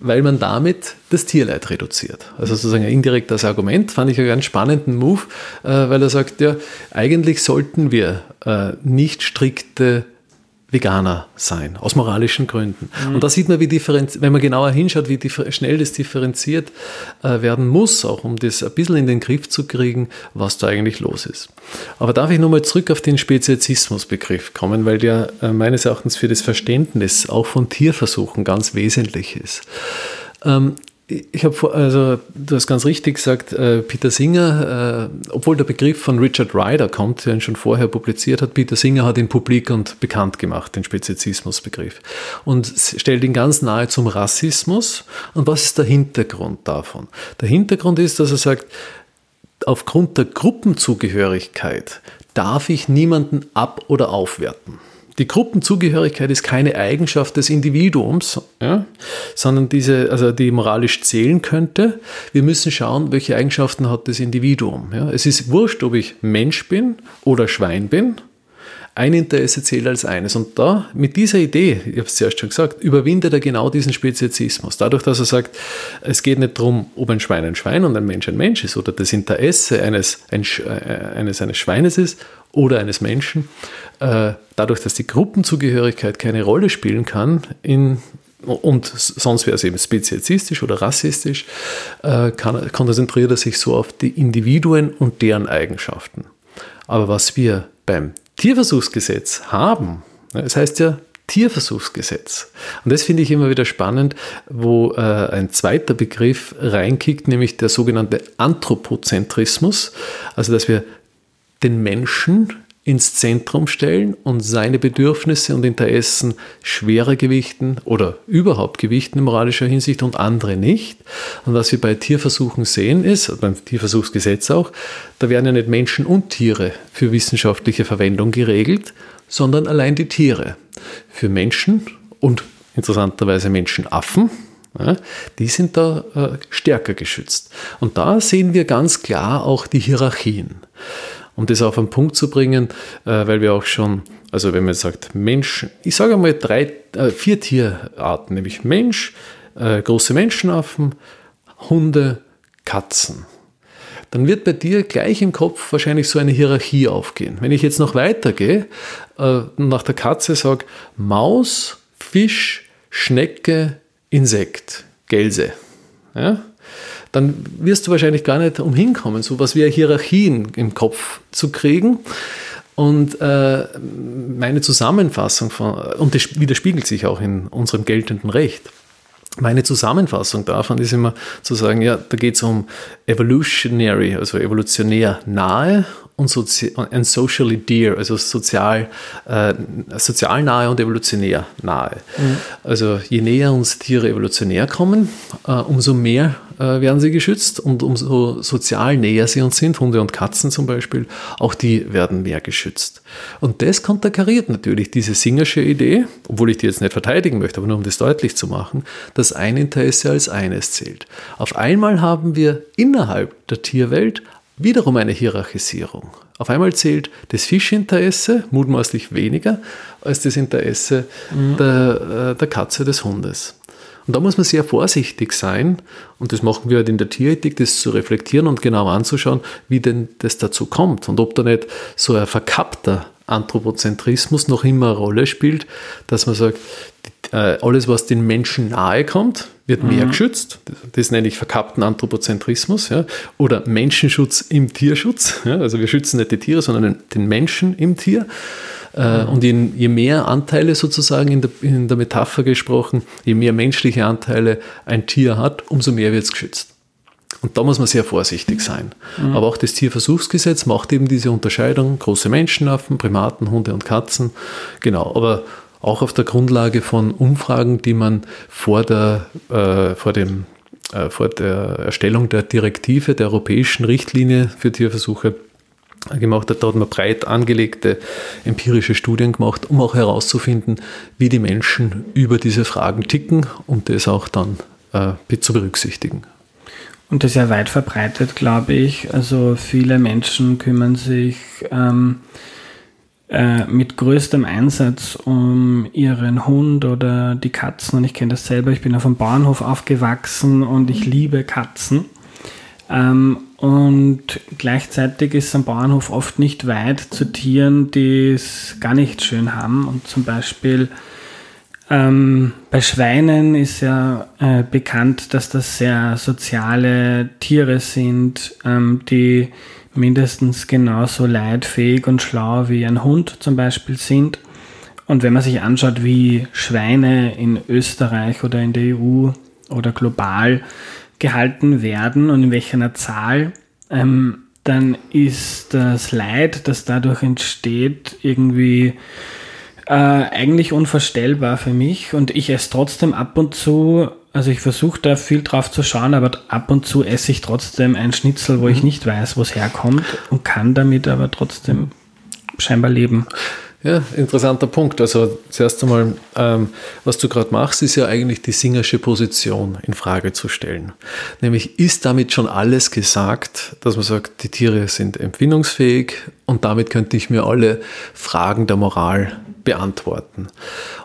B: weil man damit das Tierleid reduziert. Also sozusagen ein indirektes Argument, fand ich einen ganz spannenden Move, äh, weil er sagt, ja, eigentlich sollten wir äh, nicht strikte Veganer sein, aus moralischen Gründen. Mhm. Und da sieht man, wie differenz wenn man genauer hinschaut, wie schnell das differenziert äh, werden muss, auch um das ein bisschen in den Griff zu kriegen, was da eigentlich los ist. Aber darf ich nochmal zurück auf den Speziesismusbegriff kommen, weil der äh, meines Erachtens für das Verständnis auch von Tierversuchen ganz wesentlich ist. Ähm, ich habe, also du hast ganz richtig gesagt, äh, Peter Singer, äh, obwohl der Begriff von Richard Ryder kommt, der ihn schon vorher publiziert hat, Peter Singer hat ihn publik und bekannt gemacht, den Speziesismusbegriff. Und stellt ihn ganz nahe zum Rassismus. Und was ist der Hintergrund davon? Der Hintergrund ist, dass er sagt, aufgrund der Gruppenzugehörigkeit darf ich niemanden ab- oder aufwerten. Die Gruppenzugehörigkeit ist keine Eigenschaft des Individuums, ja, sondern diese, also die moralisch zählen könnte. Wir müssen schauen, welche Eigenschaften hat das Individuum. Ja. Es ist wurscht, ob ich Mensch bin oder Schwein bin. Ein Interesse zählt als eines. Und da, mit dieser Idee, ich habe es zuerst schon gesagt, überwindet er genau diesen Speziesismus. Dadurch, dass er sagt, es geht nicht darum, ob ein Schwein ein Schwein und ein Mensch ein Mensch ist oder das Interesse eines, ein, äh, eines, eines Schweines ist oder eines Menschen, äh, dadurch, dass die Gruppenzugehörigkeit keine Rolle spielen kann, in, und sonst wäre es eben speziesistisch oder rassistisch, äh, kann, konzentriert er sich so auf die Individuen und deren Eigenschaften. Aber was wir beim Tierversuchsgesetz haben, es heißt ja Tierversuchsgesetz. Und das finde ich immer wieder spannend, wo äh, ein zweiter Begriff reinkickt, nämlich der sogenannte Anthropozentrismus, also dass wir den Menschen ins Zentrum stellen und seine Bedürfnisse und Interessen schwerer gewichten oder überhaupt gewichten in moralischer Hinsicht und andere nicht. Und was wir bei Tierversuchen sehen ist, beim Tierversuchsgesetz auch, da werden ja nicht Menschen und Tiere für wissenschaftliche Verwendung geregelt, sondern allein die Tiere. Für Menschen und interessanterweise Menschenaffen, die sind da äh, stärker geschützt. Und da sehen wir ganz klar auch die Hierarchien um das auf einen Punkt zu bringen, äh, weil wir auch schon, also wenn man sagt Mensch, ich sage mal drei, äh, vier Tierarten, nämlich Mensch, äh, große Menschenaffen, Hunde, Katzen. Dann wird bei dir gleich im Kopf wahrscheinlich so eine Hierarchie aufgehen. Wenn ich jetzt noch weitergehe und nach der Katze sage Maus, Fisch, Schnecke, Insekt, Gelse. Ja? Dann wirst du wahrscheinlich gar nicht umhin kommen, so was wie Hierarchien im Kopf zu kriegen. Und äh, meine Zusammenfassung von, und das widerspiegelt sich auch in unserem geltenden Recht. Meine Zusammenfassung davon ist immer zu sagen, ja, da geht es um evolutionary, also evolutionär nahe und, sozi and socially dear, also sozial, äh, sozial nahe und evolutionär nahe. Mhm. Also je näher uns Tiere evolutionär kommen, äh, umso mehr äh, werden sie geschützt und umso sozial näher sie uns sind, Hunde und Katzen zum Beispiel, auch die werden mehr geschützt. Und das konterkariert natürlich diese Singersche Idee, obwohl ich die jetzt nicht verteidigen möchte, aber nur um das deutlich zu machen, dass ein Interesse als eines zählt. Auf einmal haben wir innerhalb der Tierwelt wiederum eine Hierarchisierung. Auf einmal zählt das Fischinteresse mutmaßlich weniger als das Interesse mhm. der, äh, der Katze des Hundes. Und da muss man sehr vorsichtig sein, und das machen wir halt in der Tierethik, das zu reflektieren und genau anzuschauen, wie denn das dazu kommt und ob da nicht so ein verkappter Anthropozentrismus noch immer eine Rolle spielt, dass man sagt, äh, alles, was den Menschen nahe kommt, wird mhm. mehr geschützt. Das nenne ich verkappten Anthropozentrismus. Ja. Oder Menschenschutz im Tierschutz. Ja. Also wir schützen nicht die Tiere, sondern den Menschen im Tier. Äh, mhm. Und je, je, mehr Anteile sozusagen in der, in der Metapher gesprochen, je mehr menschliche Anteile ein Tier hat, umso mehr wird es geschützt. Und da muss man sehr vorsichtig sein. Mhm. Aber auch das Tierversuchsgesetz macht eben diese Unterscheidung, große Menschenaffen, Primaten, Hunde und Katzen. Genau, aber auch auf der Grundlage von Umfragen, die man vor der, äh, vor dem, äh, vor der Erstellung der Direktive, der europäischen Richtlinie für Tierversuche gemacht hat. Da hat man breit angelegte empirische Studien gemacht, um auch herauszufinden, wie die Menschen über diese Fragen ticken, um das auch dann äh, zu berücksichtigen.
A: Und das ist ja weit verbreitet, glaube ich. Also viele Menschen kümmern sich ähm, äh, mit größtem Einsatz um ihren Hund oder die Katzen. Und ich kenne das selber, ich bin auf dem Bauernhof aufgewachsen und ich liebe Katzen. Ähm, und gleichzeitig ist am Bauernhof oft nicht weit zu Tieren, die es gar nicht schön haben. Und zum Beispiel ähm, bei Schweinen ist ja äh, bekannt, dass das sehr soziale Tiere sind, ähm, die mindestens genauso leidfähig und schlau wie ein Hund zum Beispiel sind. Und wenn man sich anschaut, wie Schweine in Österreich oder in der EU oder global gehalten werden und in welcher Zahl, ähm, dann ist das Leid, das dadurch entsteht, irgendwie äh, eigentlich unvorstellbar für mich. Und ich esse trotzdem ab und zu also ich versuche da viel drauf zu schauen, aber ab und zu esse ich trotzdem ein Schnitzel, wo mhm. ich nicht weiß, wo es herkommt und kann damit aber trotzdem scheinbar leben.
B: Ja, interessanter Punkt. Also zuerst einmal, ähm, was du gerade machst, ist ja eigentlich die singersche Position in Frage zu stellen. Nämlich ist damit schon alles gesagt, dass man sagt, die Tiere sind empfindungsfähig und damit könnte ich mir alle Fragen der Moral beantworten.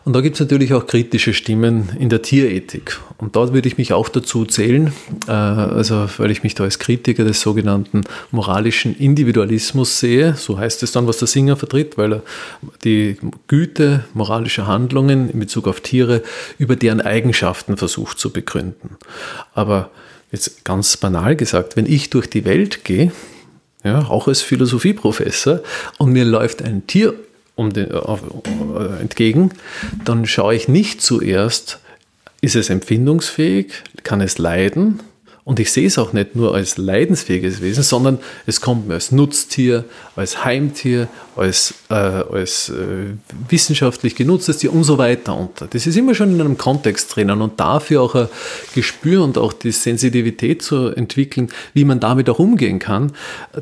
B: Und da gibt es natürlich auch kritische Stimmen in der Tierethik. Und dort würde ich mich auch dazu zählen, äh, also weil ich mich da als Kritiker des sogenannten moralischen Individualismus sehe. So heißt es dann, was der Singer vertritt, weil er die Güte moralischer Handlungen in Bezug auf Tiere über deren Eigenschaften versucht zu begründen. Aber jetzt ganz banal gesagt, wenn ich durch die Welt gehe, ja, auch als Philosophieprofessor, und mir läuft ein Tier um den, auf, äh, entgegen, dann schaue ich nicht zuerst, ist es empfindungsfähig, kann es leiden, und ich sehe es auch nicht nur als leidensfähiges Wesen, sondern es kommt mir als Nutztier, als Heimtier, als, äh, als äh, wissenschaftlich genutztes Tier und so weiter unter. Das ist immer schon in einem Kontext drinnen und dafür auch ein Gespür und auch die Sensitivität zu entwickeln, wie man damit auch umgehen kann,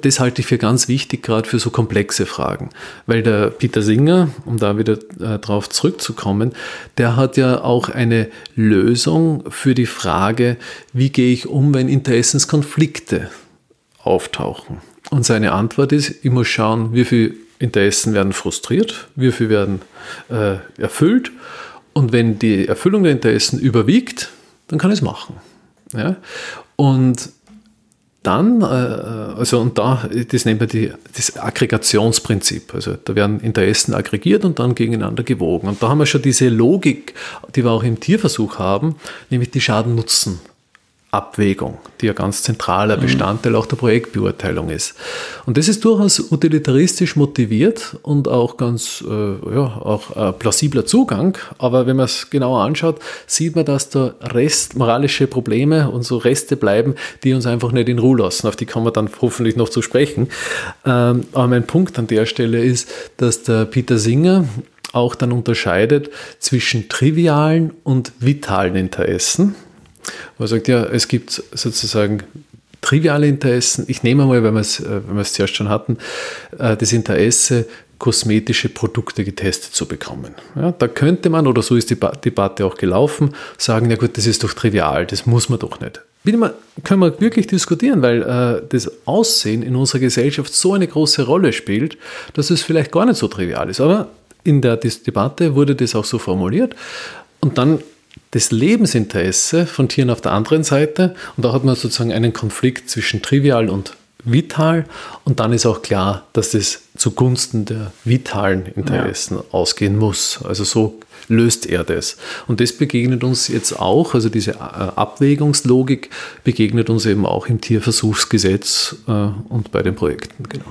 B: das halte ich für ganz wichtig, gerade für so komplexe Fragen. Weil der Peter Singer, um da wieder äh, drauf zurückzukommen, der hat ja auch eine Lösung für die Frage, wie gehe ich um, wenn Interessenskonflikte auftauchen. Und seine Antwort ist, ich muss schauen, wie viele Interessen werden frustriert, wie viele werden äh, erfüllt. Und wenn die Erfüllung der Interessen überwiegt, dann kann ich es machen. Ja? Und dann, äh, also und da, das nennt man die, das Aggregationsprinzip. Also da werden Interessen aggregiert und dann gegeneinander gewogen. Und da haben wir schon diese Logik, die wir auch im Tierversuch haben, nämlich die Schaden-Nutzen. Abwägung, die ja ganz zentraler. Bestandteil auch der Projektbeurteilung ist. Und das ist durchaus utilitaristisch motiviert und auch ganz äh, ja, auch ein plausibler Zugang. Aber wenn man es genauer anschaut, sieht man, dass da Rest, moralische Probleme und so Reste bleiben, die uns einfach nicht in Ruhe lassen. Auf die kann man dann hoffentlich noch zu sprechen. Ähm, aber mein Punkt an der Stelle ist, dass der Peter Singer auch dann unterscheidet zwischen trivialen und vitalen Interessen er sagt, ja, es gibt sozusagen triviale Interessen. Ich nehme mal, wenn wir es, äh, wenn wir es zuerst schon hatten, äh, das Interesse, kosmetische Produkte getestet zu bekommen. Ja, da könnte man, oder so ist die Debatte auch gelaufen, sagen, ja gut, das ist doch trivial, das muss man doch nicht. können wir wirklich diskutieren, weil äh, das Aussehen in unserer Gesellschaft so eine große Rolle spielt, dass es vielleicht gar nicht so trivial ist. Aber in der Debatte wurde das auch so formuliert. Und dann das Lebensinteresse von Tieren auf der anderen Seite. Und da hat man sozusagen einen Konflikt zwischen trivial und vital. Und dann ist auch klar, dass das zugunsten der vitalen Interessen ja. ausgehen muss. Also so löst er das. Und das begegnet uns jetzt auch, also diese äh, Abwägungslogik begegnet uns eben auch im Tierversuchsgesetz äh, und bei den Projekten. Genau.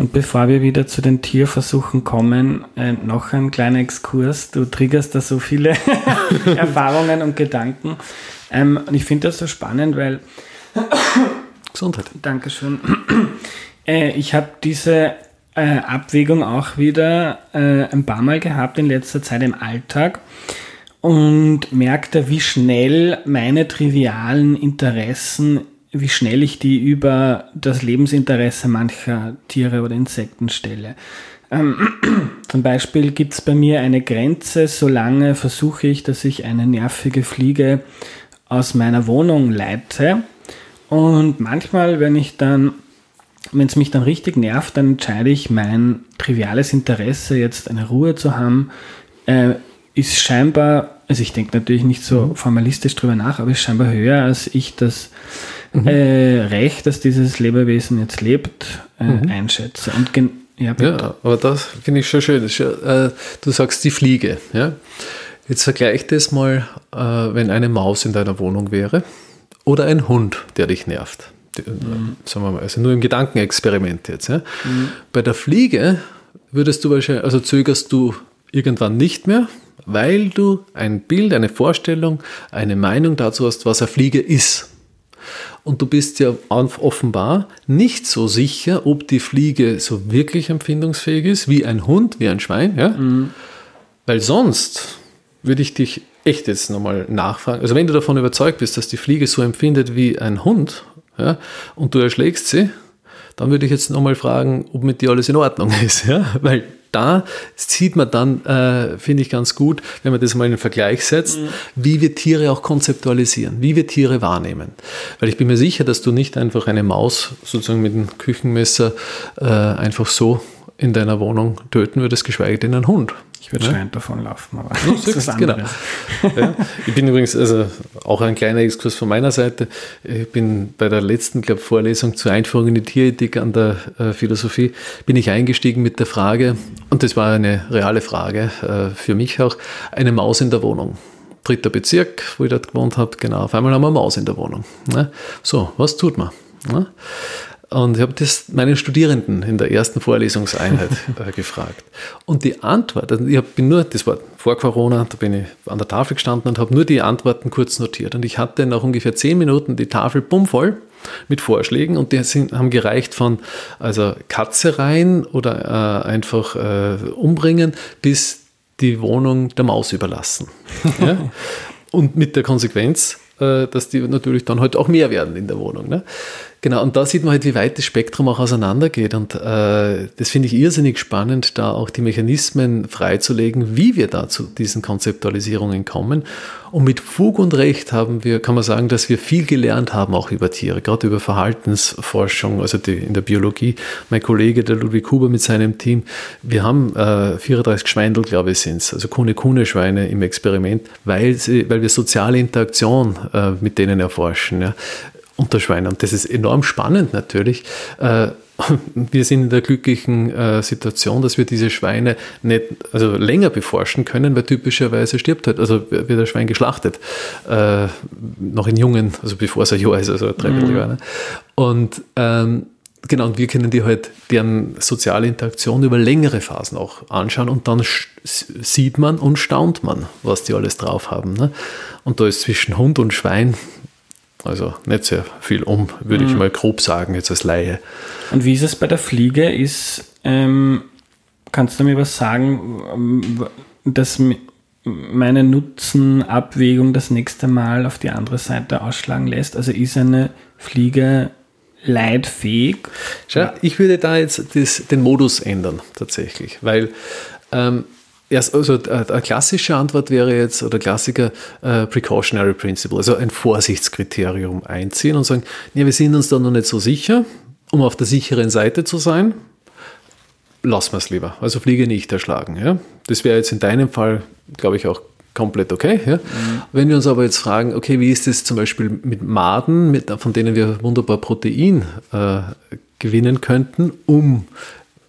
A: Und bevor wir wieder zu den Tierversuchen kommen, äh, noch ein kleiner Exkurs. Du triggerst da so viele Erfahrungen und Gedanken. Ähm, und ich finde das so spannend, weil.
B: Gesundheit.
A: Dankeschön. Äh, ich habe diese äh, Abwägung auch wieder äh, ein paar Mal gehabt in letzter Zeit im Alltag und merkte, wie schnell meine trivialen Interessen wie schnell ich die über das Lebensinteresse mancher Tiere oder Insekten stelle. Ähm, zum Beispiel gibt es bei mir eine Grenze, solange versuche ich, dass ich eine nervige Fliege aus meiner Wohnung leite. Und manchmal, wenn ich dann, wenn es mich dann richtig nervt, dann entscheide ich, mein triviales Interesse, jetzt eine Ruhe zu haben, äh, ist scheinbar, also ich denke natürlich nicht so formalistisch drüber nach, aber ist scheinbar höher, als ich das mhm. äh, Recht, dass dieses Lebewesen jetzt lebt, äh, mhm. einschätze. Und
B: ja, ja, aber das finde ich schon schön. Äh, du sagst die Fliege. Ja? Jetzt vergleich das mal, äh, wenn eine Maus in deiner Wohnung wäre oder ein Hund, der dich nervt. Mhm. Sagen wir mal, also nur im Gedankenexperiment jetzt. Ja? Mhm. Bei der Fliege würdest du wahrscheinlich, also zögerst du irgendwann nicht mehr, weil du ein Bild, eine Vorstellung, eine Meinung dazu hast, was eine Fliege ist. Und du bist ja offenbar nicht so sicher, ob die Fliege so wirklich empfindungsfähig ist, wie ein Hund, wie ein Schwein. Ja? Mhm. Weil sonst würde ich dich echt jetzt nochmal nachfragen. Also wenn du davon überzeugt bist, dass die Fliege so empfindet wie ein Hund ja, und du erschlägst sie, dann würde ich jetzt nochmal fragen, ob mit dir alles in Ordnung ist. Ja? Weil da sieht man dann, äh, finde ich ganz gut, wenn man das mal in den Vergleich setzt, mhm. wie wir Tiere auch konzeptualisieren, wie wir Tiere wahrnehmen. Weil ich bin mir sicher, dass du nicht einfach eine Maus sozusagen mit einem Küchenmesser äh, einfach so in deiner Wohnung töten würdest, geschweige denn einen Hund.
A: Ich würde ja? schreiend davon laufen, aber
B: ja, das ist genau. ja. Ich bin übrigens, also auch ein kleiner Exkurs von meiner Seite. Ich bin bei der letzten, glaube Vorlesung zur Einführung in die Tierethik an der äh, Philosophie, bin ich eingestiegen mit der Frage, und das war eine reale Frage äh, für mich auch, eine Maus in der Wohnung dritter Bezirk, wo ich dort gewohnt habe, genau, auf einmal haben wir eine Maus in der Wohnung. Ne? So, was tut man? Ne? Und ich habe das meinen Studierenden in der ersten Vorlesungseinheit äh, gefragt. Und die Antwort, also ich bin nur, das war vor Corona, da bin ich an der Tafel gestanden und habe nur die Antworten kurz notiert. Und ich hatte nach ungefähr zehn Minuten die Tafel bummvoll mit Vorschlägen und die sind, haben gereicht von also Katze rein oder äh, einfach äh, umbringen bis die Wohnung der Maus überlassen. ja? Und mit der Konsequenz, äh, dass die natürlich dann halt auch mehr werden in der Wohnung. Ne? Genau, und da sieht man halt, wie weit das Spektrum auch auseinandergeht. Und äh, das finde ich irrsinnig spannend, da auch die Mechanismen freizulegen, wie wir da zu diesen Konzeptualisierungen kommen. Und mit Fug und Recht haben wir, kann man sagen, dass wir viel gelernt haben, auch über Tiere, gerade über Verhaltensforschung, also die, in der Biologie. Mein Kollege, der Ludwig Huber mit seinem Team, wir haben äh, 34 Schweindel, glaube ich, sind es, also Kune-Kune-Schweine im Experiment, weil, sie, weil wir soziale Interaktion äh, mit denen erforschen. Ja unter Schweinen. Und das ist enorm spannend natürlich. Äh, wir sind in der glücklichen äh, Situation, dass wir diese Schweine nicht also länger beforschen können, weil typischerweise stirbt halt, also wird das Schwein geschlachtet, äh, noch in jungen, also bevor es ein Jahr ist, also drei mhm. Jahre. Ne? Und ähm, genau, und wir können die halt deren soziale Interaktion über längere Phasen auch anschauen und dann sieht man und staunt man, was die alles drauf haben. Ne? Und da ist zwischen Hund und Schwein also nicht sehr viel um, würde mhm. ich mal grob sagen, jetzt als Laie.
A: Und wie ist es bei der Fliege? Ist, ähm, kannst du mir was sagen, ähm, dass meine Nutzenabwägung das nächste Mal auf die andere Seite ausschlagen lässt? Also ist eine Fliege leitfähig?
B: Schau, ich würde da jetzt das, den Modus ändern, tatsächlich, weil ähm, also eine klassische Antwort wäre jetzt, oder Klassiker, äh, Precautionary Principle, also ein Vorsichtskriterium einziehen und sagen, ja, wir sind uns da noch nicht so sicher, um auf der sicheren Seite zu sein, lassen wir es lieber. Also Fliege nicht erschlagen. Ja? Das wäre jetzt in deinem Fall, glaube ich, auch komplett okay. Ja? Mhm. Wenn wir uns aber jetzt fragen, okay, wie ist es zum Beispiel mit Maden, mit, von denen wir wunderbar Protein äh, gewinnen könnten, um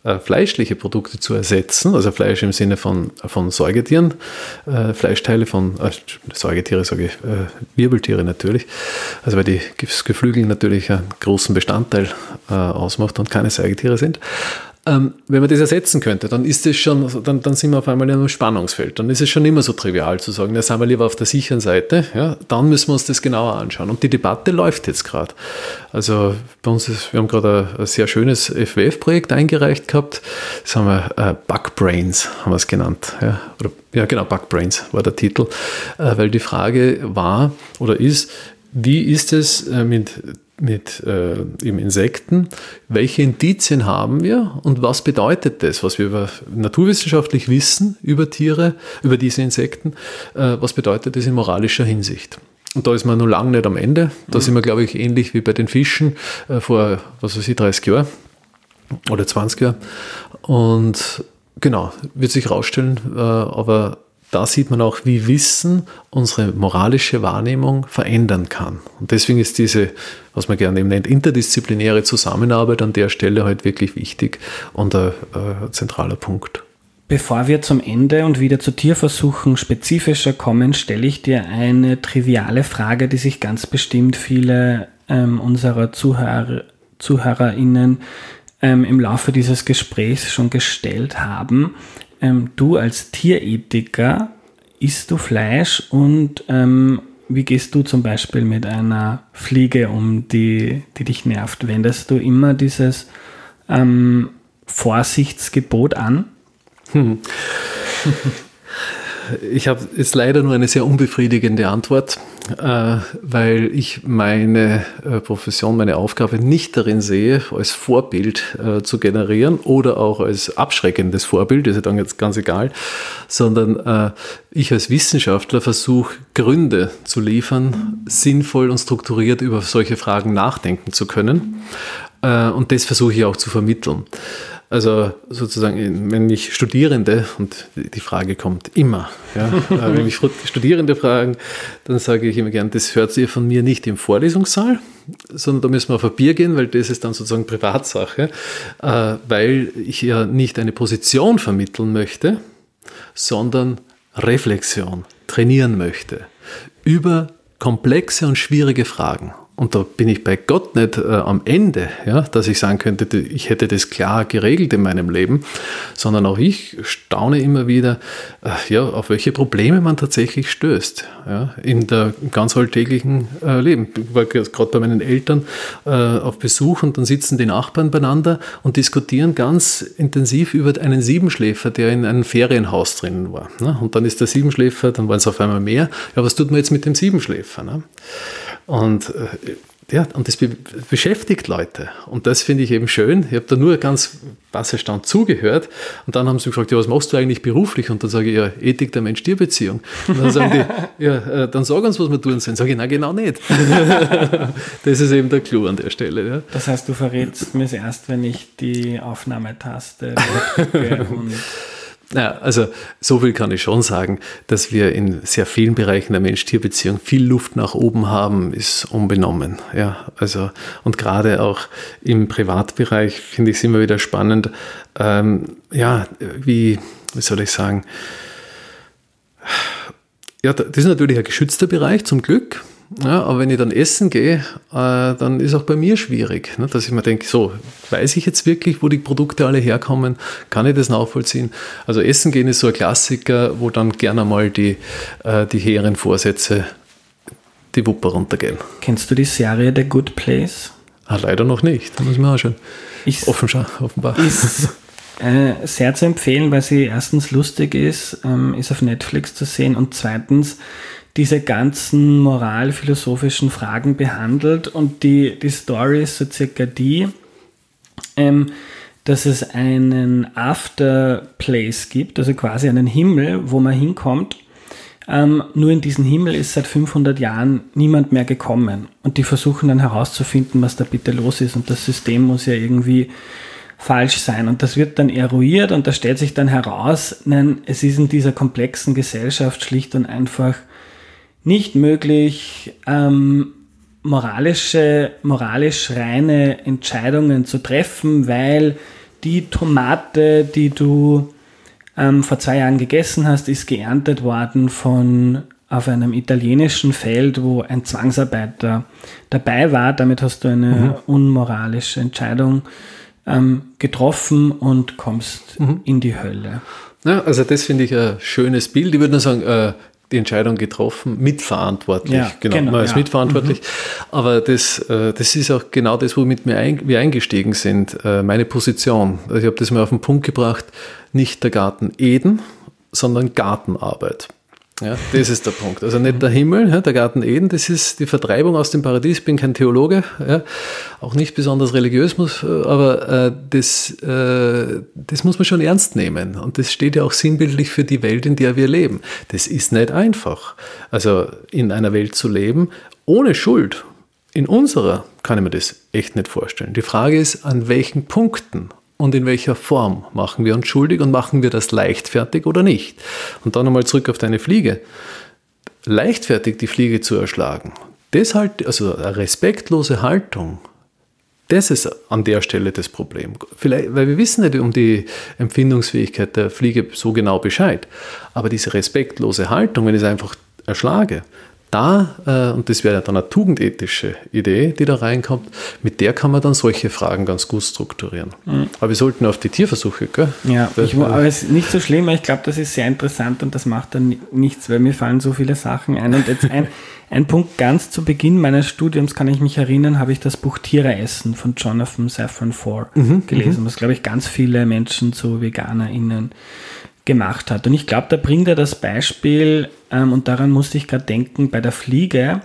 B: äh, fleischliche Produkte zu ersetzen, also Fleisch im Sinne von, von Säugetieren, äh, Fleischteile von äh, Säugetiere, sage ich, äh, Wirbeltiere natürlich, also weil die, Geflügel natürlich einen großen Bestandteil äh, ausmacht und keine Säugetiere sind. Ähm, wenn man das ersetzen könnte, dann ist es schon, dann, dann sind wir auf einmal in einem Spannungsfeld. Dann ist es schon immer so trivial zu sagen, da sind wir lieber auf der sicheren Seite. Ja, dann müssen wir uns das genauer anschauen. Und die Debatte läuft jetzt gerade. Also bei uns ist, wir haben gerade ein, ein sehr schönes FWF-Projekt eingereicht gehabt. Das haben wir äh, Bugbrains, haben wir es genannt. Ja, oder, ja genau, Bugbrains war der Titel. Äh, weil die Frage war oder ist, wie ist es äh, mit mit äh, eben Insekten. Welche Indizien haben wir und was bedeutet das, was wir über, naturwissenschaftlich wissen über Tiere, über diese Insekten? Äh, was bedeutet das in moralischer Hinsicht? Und da ist man noch lange nicht am Ende. Da mhm. sind wir, glaube ich, ähnlich wie bei den Fischen äh, vor, was weiß ich, 30 Jahren oder 20 Jahren. Und genau, wird sich rausstellen, äh, aber da sieht man auch, wie Wissen unsere moralische Wahrnehmung verändern kann. Und deswegen ist diese, was man gerne eben nennt, interdisziplinäre Zusammenarbeit an der Stelle halt wirklich wichtig und ein, ein zentraler Punkt.
A: Bevor wir zum Ende und wieder zu Tierversuchen spezifischer kommen, stelle ich dir eine triviale Frage, die sich ganz bestimmt viele ähm, unserer Zuhörer, ZuhörerInnen ähm, im Laufe dieses Gesprächs schon gestellt haben ähm, du als Tierethiker, isst du Fleisch und ähm, wie gehst du zum Beispiel mit einer Fliege um, die, die dich nervt? Wendest du immer dieses ähm, Vorsichtsgebot an? Hm.
B: Ich habe jetzt leider nur eine sehr unbefriedigende Antwort, äh, weil ich meine äh, Profession, meine Aufgabe nicht darin sehe, als Vorbild äh, zu generieren oder auch als abschreckendes Vorbild, ist ja dann jetzt ganz egal, sondern ich als Wissenschaftler versuche, Gründe zu liefern, sinnvoll und strukturiert über solche Fragen nachdenken zu können. Und das versuche ich auch zu vermitteln. Also sozusagen, wenn mich Studierende, und die Frage kommt immer, ja, äh, wenn mich Studierende fragen, dann sage ich immer gern, das hört ihr von mir nicht im Vorlesungssaal, sondern da müssen wir auf ein Bier gehen, weil das ist dann sozusagen Privatsache, äh, weil ich ja nicht eine Position vermitteln möchte, sondern Reflexion trainieren möchte über komplexe und schwierige Fragen. Und da bin ich bei Gott nicht äh, am Ende, ja, dass ich sagen könnte, ich hätte das klar geregelt in meinem Leben, sondern auch ich staune immer wieder, äh, ja, auf welche Probleme man tatsächlich stößt ja, in der ganz alltäglichen äh, Leben. Ich war gerade bei meinen Eltern äh, auf Besuch und dann sitzen die Nachbarn beieinander und diskutieren ganz intensiv über einen Siebenschläfer, der in einem Ferienhaus drinnen war. Ne? Und dann ist der Siebenschläfer, dann waren es auf einmal mehr. Ja, was tut man jetzt mit dem Siebenschläfer? Ne? Und äh, ja, und das be beschäftigt Leute. Und das finde ich eben schön. Ich habe da nur ganz wasserstand zugehört. Und dann haben sie gefragt, ja, was machst du eigentlich beruflich? Und dann sage ich, ja, Ethik der Mensch-Tier-Beziehung. Und dann sagen die, ja, äh, dann sag uns, was wir tun sollen. Sage ich, na genau nicht. das ist eben der Clou an der Stelle. Ja.
A: Das heißt, du verrätst mir es erst, wenn ich die Aufnahmetaste drücke und
B: naja, also so viel kann ich schon sagen, dass wir in sehr vielen Bereichen der Mensch-Tier-Beziehung viel Luft nach oben haben, ist unbenommen. Ja, also und gerade auch im Privatbereich finde ich es immer wieder spannend. Ähm, ja, wie, wie soll ich sagen? Ja, das ist natürlich ein geschützter Bereich zum Glück. Ja, aber wenn ich dann essen gehe, äh, dann ist auch bei mir schwierig, ne, dass ich mir denke, so, weiß ich jetzt wirklich, wo die Produkte alle herkommen? Kann ich das nachvollziehen? Also Essen gehen ist so ein Klassiker, wo dann gerne mal die, äh, die hehren Vorsätze die Wupper runtergehen.
A: Kennst du die Serie The Good Place?
B: Ah, leider noch nicht, da muss man auch schon offen schauen, offenbar.
A: Ist äh, sehr zu empfehlen, weil sie erstens lustig ist, ähm, ist auf Netflix zu sehen und zweitens diese ganzen moralphilosophischen Fragen behandelt und die, die Story ist so circa die, ähm, dass es einen Afterplace gibt, also quasi einen Himmel, wo man hinkommt. Ähm, nur in diesen Himmel ist seit 500 Jahren niemand mehr gekommen. Und die versuchen dann herauszufinden, was da bitte los ist. Und das System muss ja irgendwie falsch sein. Und das wird dann eruiert und da stellt sich dann heraus, nein, es ist in dieser komplexen Gesellschaft schlicht und einfach nicht möglich, ähm, moralische, moralisch reine Entscheidungen zu treffen, weil die Tomate, die du ähm, vor zwei Jahren gegessen hast, ist geerntet worden von auf einem italienischen Feld, wo ein Zwangsarbeiter dabei war. Damit hast du eine mhm. unmoralische Entscheidung ähm, getroffen und kommst mhm. in die Hölle.
B: Ja, also das finde ich ein schönes Bild. Ich würde nur sagen, äh, die Entscheidung getroffen, mitverantwortlich. Ja, genau, genau, man ist ja. mitverantwortlich. Mhm. Aber das, äh, das ist auch genau das, womit wir, ein, wir eingestiegen sind. Äh, meine Position. Also ich habe das mal auf den Punkt gebracht, nicht der Garten Eden, sondern Gartenarbeit. Ja, das ist der Punkt. Also nicht der Himmel, ja, der Garten Eden, das ist die Vertreibung aus dem Paradies. Ich bin kein Theologe, ja, auch nicht besonders religiös, muss, aber äh, das, äh, das muss man schon ernst nehmen. Und das steht ja auch sinnbildlich für die Welt, in der wir leben. Das ist nicht einfach. Also in einer Welt zu leben ohne Schuld. In unserer kann ich mir das echt nicht vorstellen. Die Frage ist, an welchen Punkten und in welcher Form machen wir uns schuldig und machen wir das leichtfertig oder nicht. Und dann nochmal zurück auf deine Fliege. Leichtfertig die Fliege zu erschlagen, deshalb, also eine respektlose Haltung, das ist an der Stelle das Problem. Vielleicht, weil wir wissen nicht um die Empfindungsfähigkeit der Fliege so genau Bescheid. Aber diese respektlose Haltung, wenn ich es einfach erschlage, da, äh, und das wäre dann eine tugendethische Idee, die da reinkommt, mit der kann man dann solche Fragen ganz gut strukturieren. Mhm. Aber wir sollten auf die Tierversuche, gell?
A: Ja, ich, aber es ist nicht so schlimm, ich glaube, das ist sehr interessant und das macht dann nichts, weil mir fallen so viele Sachen ein. Und jetzt ein, ein Punkt ganz zu Beginn meines Studiums, kann ich mich erinnern, habe ich das Buch Tiere essen von Jonathan Safran Foer mhm, gelesen, mhm. was, glaube ich, ganz viele Menschen zu VeganerInnen gemacht hat. Und ich glaube, da bringt er das Beispiel, ähm, und daran musste ich gerade denken, bei der Fliege,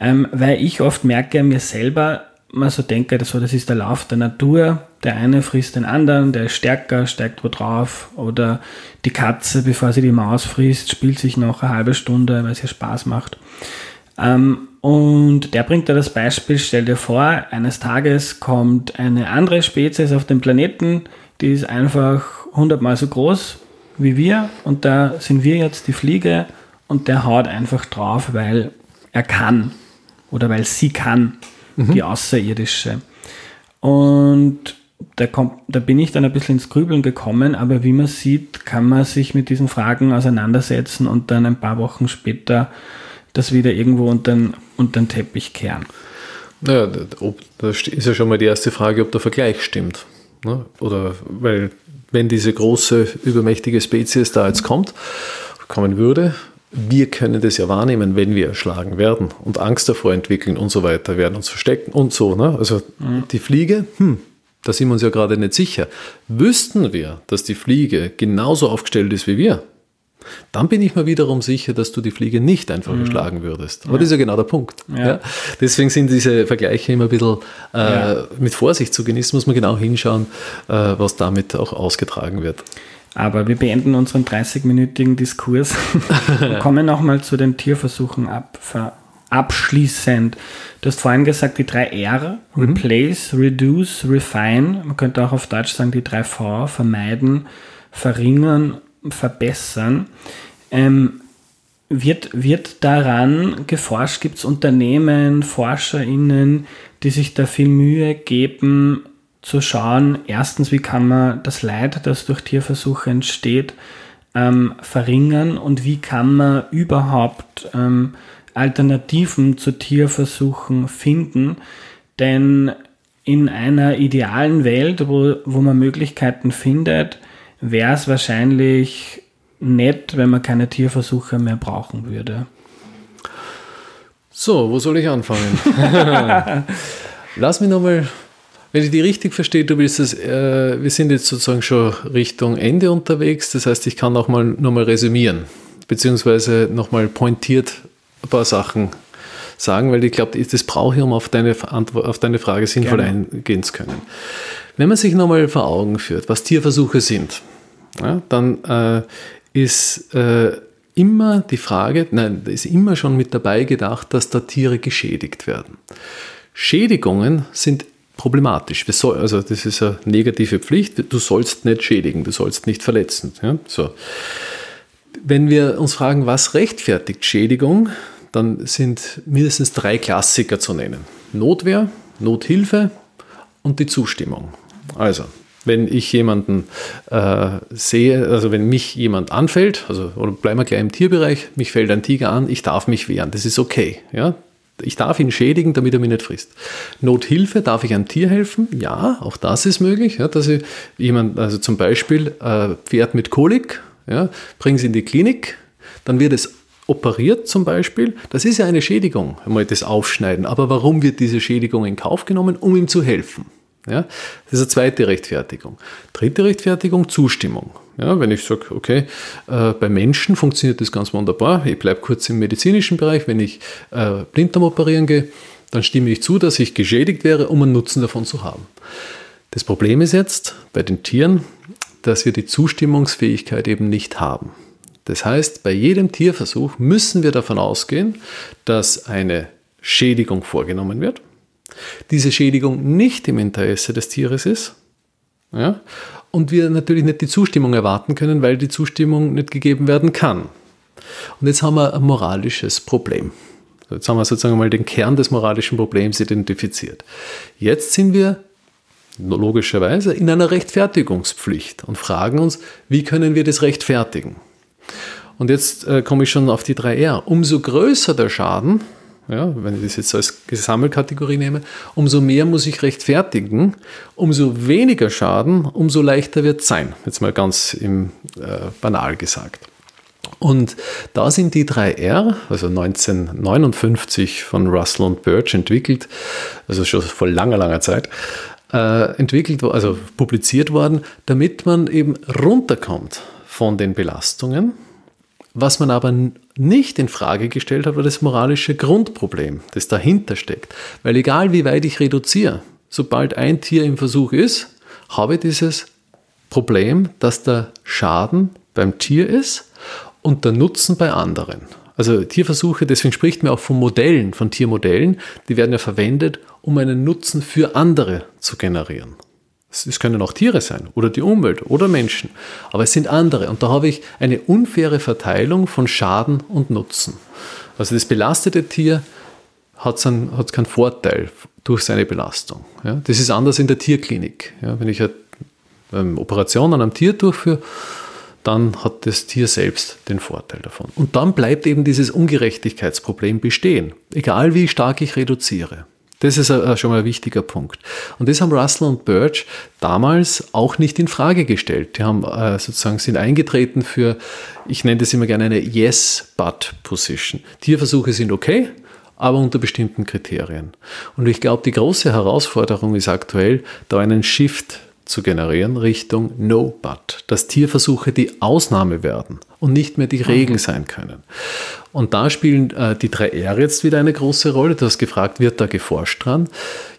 A: ähm, weil ich oft merke, mir selber mal so denke, das, so, das ist der Lauf der Natur. Der eine frisst den anderen, der ist stärker, steigt wo drauf. Oder die Katze, bevor sie die Maus frisst, spielt sich noch eine halbe Stunde, weil es ihr Spaß macht. Ähm, und der bringt da das Beispiel, stell dir vor, eines Tages kommt eine andere Spezies auf den Planeten, die ist einfach hundertmal so groß wie wir und da sind wir jetzt die Fliege und der haut einfach drauf, weil er kann oder weil sie kann, mhm. die Außerirdische. Und da, kommt, da bin ich dann ein bisschen ins Grübeln gekommen, aber wie man sieht, kann man sich mit diesen Fragen auseinandersetzen und dann ein paar Wochen später das wieder irgendwo unter den, unter den Teppich kehren.
B: Naja, da ist ja schon mal die erste Frage, ob der Vergleich stimmt. Ne? Oder weil wenn diese große, übermächtige Spezies da jetzt kommt, kommen würde, wir können das ja wahrnehmen, wenn wir erschlagen werden und Angst davor entwickeln und so weiter, werden uns verstecken und so. Ne? Also mhm. die Fliege, hm, da sind wir uns ja gerade nicht sicher. Wüssten wir, dass die Fliege genauso aufgestellt ist wie wir, dann bin ich mir wiederum sicher, dass du die Fliege nicht einfach mhm. erschlagen würdest. Aber ja. das ist ja genau der Punkt. Ja. Ja. Deswegen sind diese Vergleiche immer ein bisschen äh, mit Vorsicht zu genießen, muss man genau hinschauen, äh, was damit auch ausgetragen wird.
A: Aber wir beenden unseren 30-minütigen Diskurs und kommen nochmal zu den Tierversuchen ab, abschließend. Du hast vorhin gesagt, die drei R, mhm. Replace, Reduce, Refine, man könnte auch auf Deutsch sagen, die drei V, vermeiden, verringern verbessern. Ähm, wird, wird daran geforscht? Gibt es Unternehmen, ForscherInnen, die sich da viel Mühe geben, zu schauen, erstens, wie kann man das Leid, das durch Tierversuche entsteht, ähm, verringern und wie kann man überhaupt ähm, Alternativen zu Tierversuchen finden? Denn in einer idealen Welt, wo, wo man Möglichkeiten findet, wäre es wahrscheinlich nett, wenn man keine Tierversuche mehr brauchen würde.
B: So, wo soll ich anfangen? Lass mich nochmal, wenn ich die richtig verstehe, du willst es, äh, wir sind jetzt sozusagen schon Richtung Ende unterwegs, das heißt, ich kann auch mal nochmal resümieren, beziehungsweise nochmal pointiert ein paar Sachen sagen, weil ich glaube, das brauche ich, um auf deine, auf deine Frage sinnvoll Gerne. eingehen zu können. Wenn man sich nochmal vor Augen führt, was Tierversuche sind, ja, dann äh, ist äh, immer die Frage, nein, ist immer schon mit dabei gedacht, dass da Tiere geschädigt werden. Schädigungen sind problematisch. Soll, also das ist eine negative Pflicht. Du sollst nicht schädigen, du sollst nicht verletzen. Ja? So. Wenn wir uns fragen, was rechtfertigt Schädigung, dann sind mindestens drei Klassiker zu nennen. Notwehr, Nothilfe und die Zustimmung. Also, wenn ich jemanden äh, sehe, also wenn mich jemand anfällt, also oder bleiben wir gleich im Tierbereich, mich fällt ein Tiger an, ich darf mich wehren, das ist okay. Ja? Ich darf ihn schädigen, damit er mich nicht frisst. Nothilfe, darf ich einem Tier helfen? Ja, auch das ist möglich. Ja, dass ich jemand, also zum Beispiel äh, Pferd mit Kolik, ja, bringe es in die Klinik, dann wird es operiert zum Beispiel. Das ist ja eine Schädigung, einmal das Aufschneiden. Aber warum wird diese Schädigung in Kauf genommen? Um ihm zu helfen. Ja, das ist eine zweite Rechtfertigung. Dritte Rechtfertigung, Zustimmung. Ja, wenn ich sage, okay, äh, bei Menschen funktioniert das ganz wunderbar, ich bleibe kurz im medizinischen Bereich, wenn ich äh, Blinddarm operieren gehe, dann stimme ich zu, dass ich geschädigt wäre, um einen Nutzen davon zu haben. Das Problem ist jetzt bei den Tieren, dass wir die Zustimmungsfähigkeit eben nicht haben. Das heißt, bei jedem Tierversuch müssen wir davon ausgehen, dass eine Schädigung vorgenommen wird, diese Schädigung nicht im Interesse des Tieres ist ja, und wir natürlich nicht die Zustimmung erwarten können, weil die Zustimmung nicht gegeben werden kann. Und jetzt haben wir ein moralisches Problem. Jetzt haben wir sozusagen mal den Kern des moralischen Problems identifiziert. Jetzt sind wir logischerweise in einer Rechtfertigungspflicht und fragen uns, wie können wir das rechtfertigen? Und jetzt äh, komme ich schon auf die 3R. Umso größer der Schaden, ja, wenn ich das jetzt als Sammelkategorie nehme, umso mehr muss ich rechtfertigen, umso weniger Schaden, umso leichter wird es sein. Jetzt mal ganz im, äh, banal gesagt. Und da sind die 3R, also 1959 von Russell und Birch entwickelt, also schon vor langer, langer Zeit, äh, entwickelt, also publiziert worden, damit man eben runterkommt von den Belastungen. Was man aber nicht in Frage gestellt hat, war das moralische Grundproblem, das dahinter steckt. Weil egal wie weit ich reduziere, sobald ein Tier im Versuch ist, habe ich dieses Problem, dass der Schaden beim Tier ist und der Nutzen bei anderen. Also Tierversuche, deswegen spricht man auch von Modellen, von Tiermodellen, die werden ja verwendet, um einen Nutzen für andere zu generieren. Es können auch Tiere sein oder die Umwelt oder Menschen, aber es sind andere. Und da habe ich eine unfaire Verteilung von Schaden und Nutzen. Also das belastete Tier hat, seinen, hat keinen Vorteil durch seine Belastung. Ja, das ist anders in der Tierklinik. Ja, wenn ich eine ähm, Operation an einem Tier durchführe, dann hat das Tier selbst den Vorteil davon. Und dann bleibt eben dieses Ungerechtigkeitsproblem bestehen, egal wie stark ich reduziere. Das ist schon mal ein wichtiger Punkt. Und das haben Russell und Birch damals auch nicht in Frage gestellt. Die haben äh, sozusagen sind eingetreten für, ich nenne das immer gerne eine Yes-But-Position. Tierversuche sind okay, aber unter bestimmten Kriterien. Und ich glaube, die große Herausforderung ist aktuell, da einen Shift zu generieren Richtung No But, dass Tierversuche die Ausnahme werden und nicht mehr die mhm. Regel sein können. Und da spielen äh, die 3R jetzt wieder eine große Rolle. Du hast gefragt, wird da geforscht dran?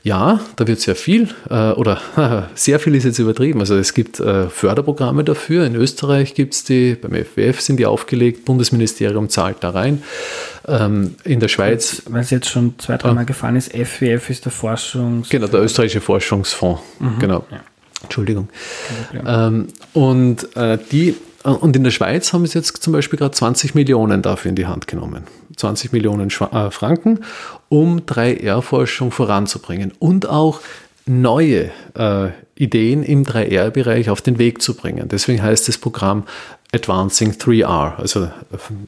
B: Ja, da wird sehr viel äh, oder sehr viel ist jetzt übertrieben. Also es gibt äh, Förderprogramme dafür. In Österreich gibt es die, beim FWF sind die aufgelegt, Bundesministerium zahlt da rein. Ähm, in der Schweiz.
A: Weil es jetzt schon zwei, dreimal ah, gefallen ist, FWF ist der Forschungs...
B: Genau, der österreichische Forschungsfonds. Mhm, genau. Ja. Entschuldigung. Ähm, und, äh, die, äh, und in der Schweiz haben sie jetzt zum Beispiel gerade 20 Millionen dafür in die Hand genommen. 20 Millionen Schwa äh, Franken, um 3R-Forschung voranzubringen und auch neue äh, Ideen im 3R-Bereich auf den Weg zu bringen. Deswegen heißt das Programm Advancing 3R, also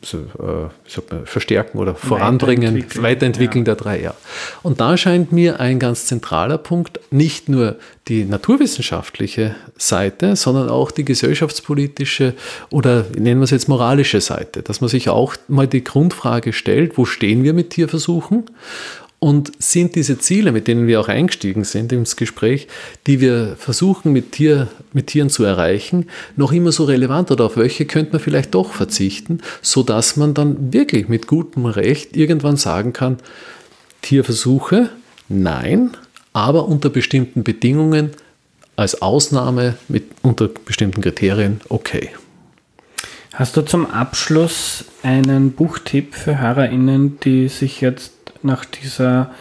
B: so, äh, verstärken oder voranbringen, weiterentwickeln, weiterentwickeln ja. der 3R. Und da scheint mir ein ganz zentraler Punkt, nicht nur die naturwissenschaftliche Seite, sondern auch die gesellschaftspolitische oder nennen wir es jetzt moralische Seite, dass man sich auch mal die Grundfrage stellt, wo stehen wir mit Tierversuchen und sind diese Ziele, mit denen wir auch eingestiegen sind ins Gespräch, die wir versuchen mit, Tier, mit Tieren zu erreichen, noch immer so relevant oder auf welche könnte man vielleicht doch verzichten, sodass man dann wirklich mit gutem Recht irgendwann sagen kann, Tierversuche, nein, aber unter bestimmten Bedingungen als Ausnahme mit unter bestimmten Kriterien okay.
A: Hast du zum Abschluss einen Buchtipp für HörerInnen, die sich jetzt nach dieser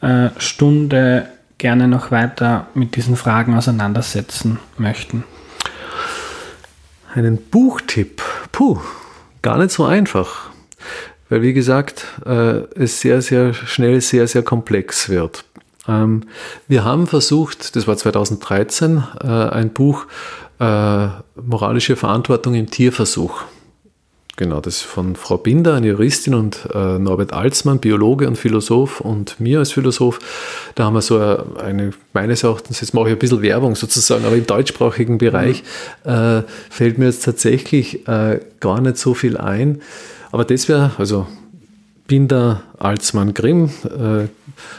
A: äh, Stunde gerne noch weiter mit diesen Fragen auseinandersetzen möchten?
B: Einen Buchtipp? Puh, gar nicht so einfach. Weil, wie gesagt, äh, es sehr, sehr schnell sehr, sehr komplex wird. Ähm, wir haben versucht, das war 2013, äh, ein Buch äh, Moralische Verantwortung im Tierversuch Genau, das ist von Frau Binder, eine Juristin, und äh, Norbert Alsmann, Biologe und Philosoph, und mir als Philosoph. Da haben wir so eine, meines Erachtens, jetzt mache ich ein bisschen Werbung sozusagen, aber im deutschsprachigen Bereich mhm. äh, fällt mir jetzt tatsächlich äh, gar nicht so viel ein. Aber das wäre, also Binder, Alsmann, Grimm, äh,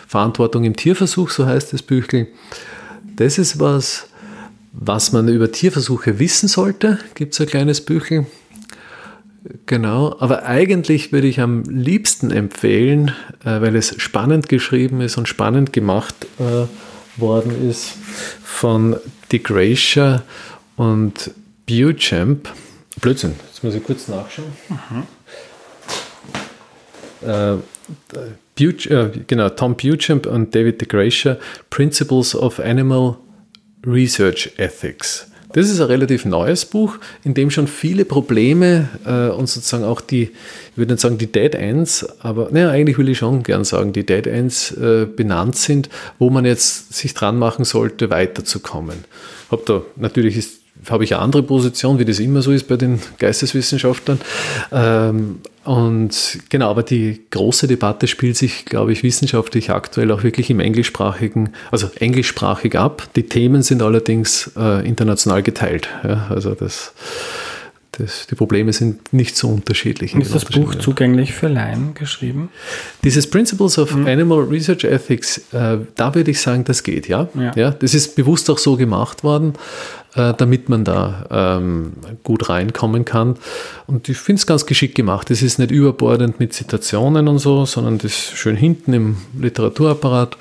B: Verantwortung im Tierversuch, so heißt das Büchel. Das ist was, was man über Tierversuche wissen sollte. Gibt es ein kleines Büchel Genau, aber eigentlich würde ich am liebsten empfehlen, äh, weil es spannend geschrieben ist und spannend gemacht äh, worden ist von Dick Gracia und Beauchamp. Blödsinn, jetzt muss ich kurz nachschauen. Mhm. Äh, Buch, äh, genau, Tom Beauchamp und David de Gracia, Principles of Animal Research Ethics. Das ist ein relativ neues Buch, in dem schon viele Probleme äh, und sozusagen auch die, ich würde nicht sagen die Dead Ends, aber naja, eigentlich will ich schon gern sagen, die Dead Ends äh, benannt sind, wo man jetzt sich dran machen sollte, weiterzukommen. Hab da, natürlich ist habe ich eine andere Position, wie das immer so ist bei den Geisteswissenschaftlern. Ähm, und genau, aber die große Debatte spielt sich, glaube ich, wissenschaftlich aktuell auch wirklich im englischsprachigen, also englischsprachig ab. Die Themen sind allerdings äh, international geteilt. Ja, also das das, die Probleme sind nicht so unterschiedlich.
A: Ist das Buch zugänglich für Laien geschrieben?
B: Dieses Principles of mhm. Animal Research Ethics, äh, da würde ich sagen, das geht, ja? ja. ja. Das ist bewusst auch so gemacht worden, äh, damit man da ähm, gut reinkommen kann. Und ich finde es ganz geschickt gemacht. Es ist nicht überbordend mit Zitationen und so, sondern das schön hinten im Literaturapparat.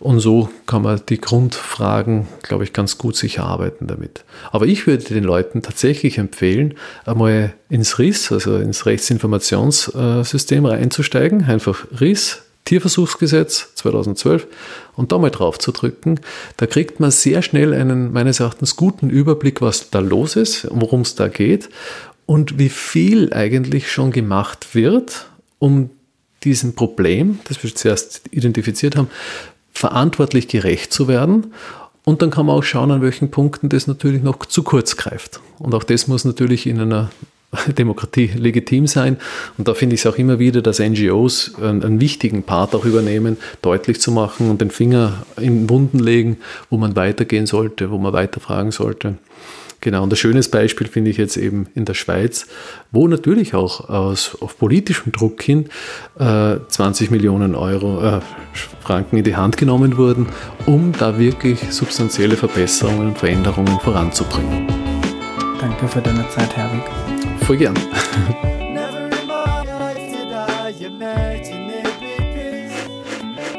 B: Und so kann man die Grundfragen, glaube ich, ganz gut sich erarbeiten damit. Aber ich würde den Leuten tatsächlich empfehlen, einmal ins RIS, also ins Rechtsinformationssystem reinzusteigen. Einfach RIS, Tierversuchsgesetz 2012 und da mal drauf zu drücken. Da kriegt man sehr schnell einen, meines Erachtens, guten Überblick, was da los ist, worum es da geht und wie viel eigentlich schon gemacht wird, um diesem Problem, das wir zuerst identifiziert haben, verantwortlich gerecht zu werden. Und dann kann man auch schauen, an welchen Punkten das natürlich noch zu kurz greift. Und auch das muss natürlich in einer Demokratie legitim sein. Und da finde ich es auch immer wieder, dass NGOs einen, einen, wichtigen Part auch übernehmen, deutlich zu machen und den Finger in Wunden legen, wo man weitergehen sollte, wo man weiterfragen sollte. Genau, und ein schönes Beispiel finde ich jetzt eben in der Schweiz, wo natürlich auch aus, auf politischem Druck hin äh, 20 Millionen Euro, äh, Franken in die Hand genommen wurden, um da wirklich substanzielle Verbesserungen und Veränderungen voranzubringen.
A: Danke für deine Zeit, Herwig.
B: Voll gern.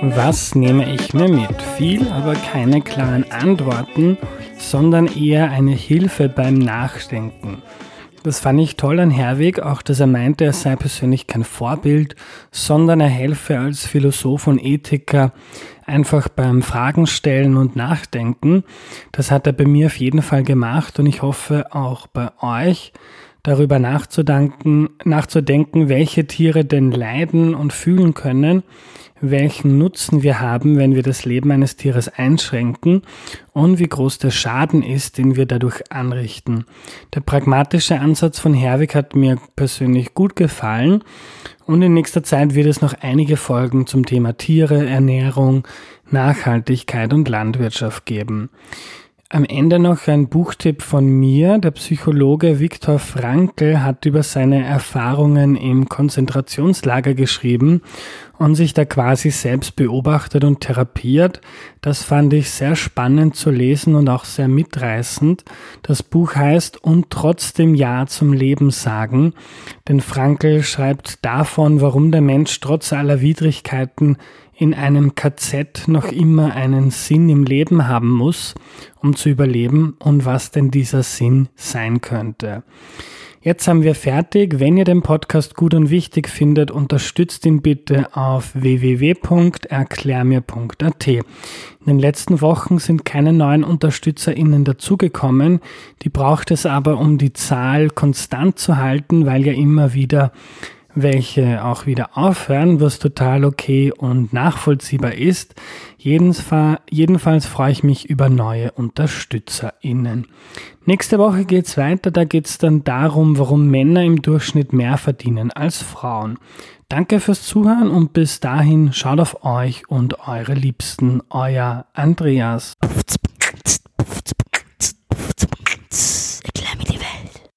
A: Was nehme ich mir mit? Viel, aber keine klaren Antworten sondern eher eine Hilfe beim Nachdenken. Das fand ich toll an Herweg, auch dass er meinte, er sei persönlich kein Vorbild, sondern er helfe als Philosoph und Ethiker einfach beim Fragen stellen und Nachdenken. Das hat er bei mir auf jeden Fall gemacht und ich hoffe auch bei euch darüber nachzudenken, nachzudenken, welche Tiere denn leiden und fühlen können welchen Nutzen wir haben, wenn wir das Leben eines Tieres einschränken und wie groß der Schaden ist, den wir dadurch anrichten. Der pragmatische Ansatz von Herwig hat mir persönlich gut gefallen und in nächster Zeit wird es noch einige Folgen zum Thema Tiere, Ernährung, Nachhaltigkeit und Landwirtschaft geben. Am Ende noch ein Buchtipp von mir. Der Psychologe Viktor Frankl hat über seine Erfahrungen im Konzentrationslager geschrieben und sich da quasi selbst beobachtet und therapiert. Das fand ich sehr spannend zu lesen und auch sehr mitreißend. Das Buch heißt Und trotzdem Ja zum Leben sagen. Denn Frankl schreibt davon, warum der Mensch trotz aller Widrigkeiten in einem KZ noch immer einen Sinn im Leben haben muss, um zu überleben und was denn dieser Sinn sein könnte. Jetzt haben wir fertig. Wenn ihr den Podcast gut und wichtig findet, unterstützt ihn bitte auf www.erklärmir.at. In den letzten Wochen sind keine neuen UnterstützerInnen dazugekommen. Die braucht es aber, um die Zahl konstant zu halten, weil ja immer wieder welche auch wieder aufhören, was total okay und nachvollziehbar ist. Jedenfalls, freue ich mich über neue UnterstützerInnen. Nächste Woche geht's weiter, da geht's dann darum, warum Männer im Durchschnitt mehr verdienen als Frauen. Danke fürs Zuhören und bis dahin schaut auf euch und eure Liebsten, euer Andreas.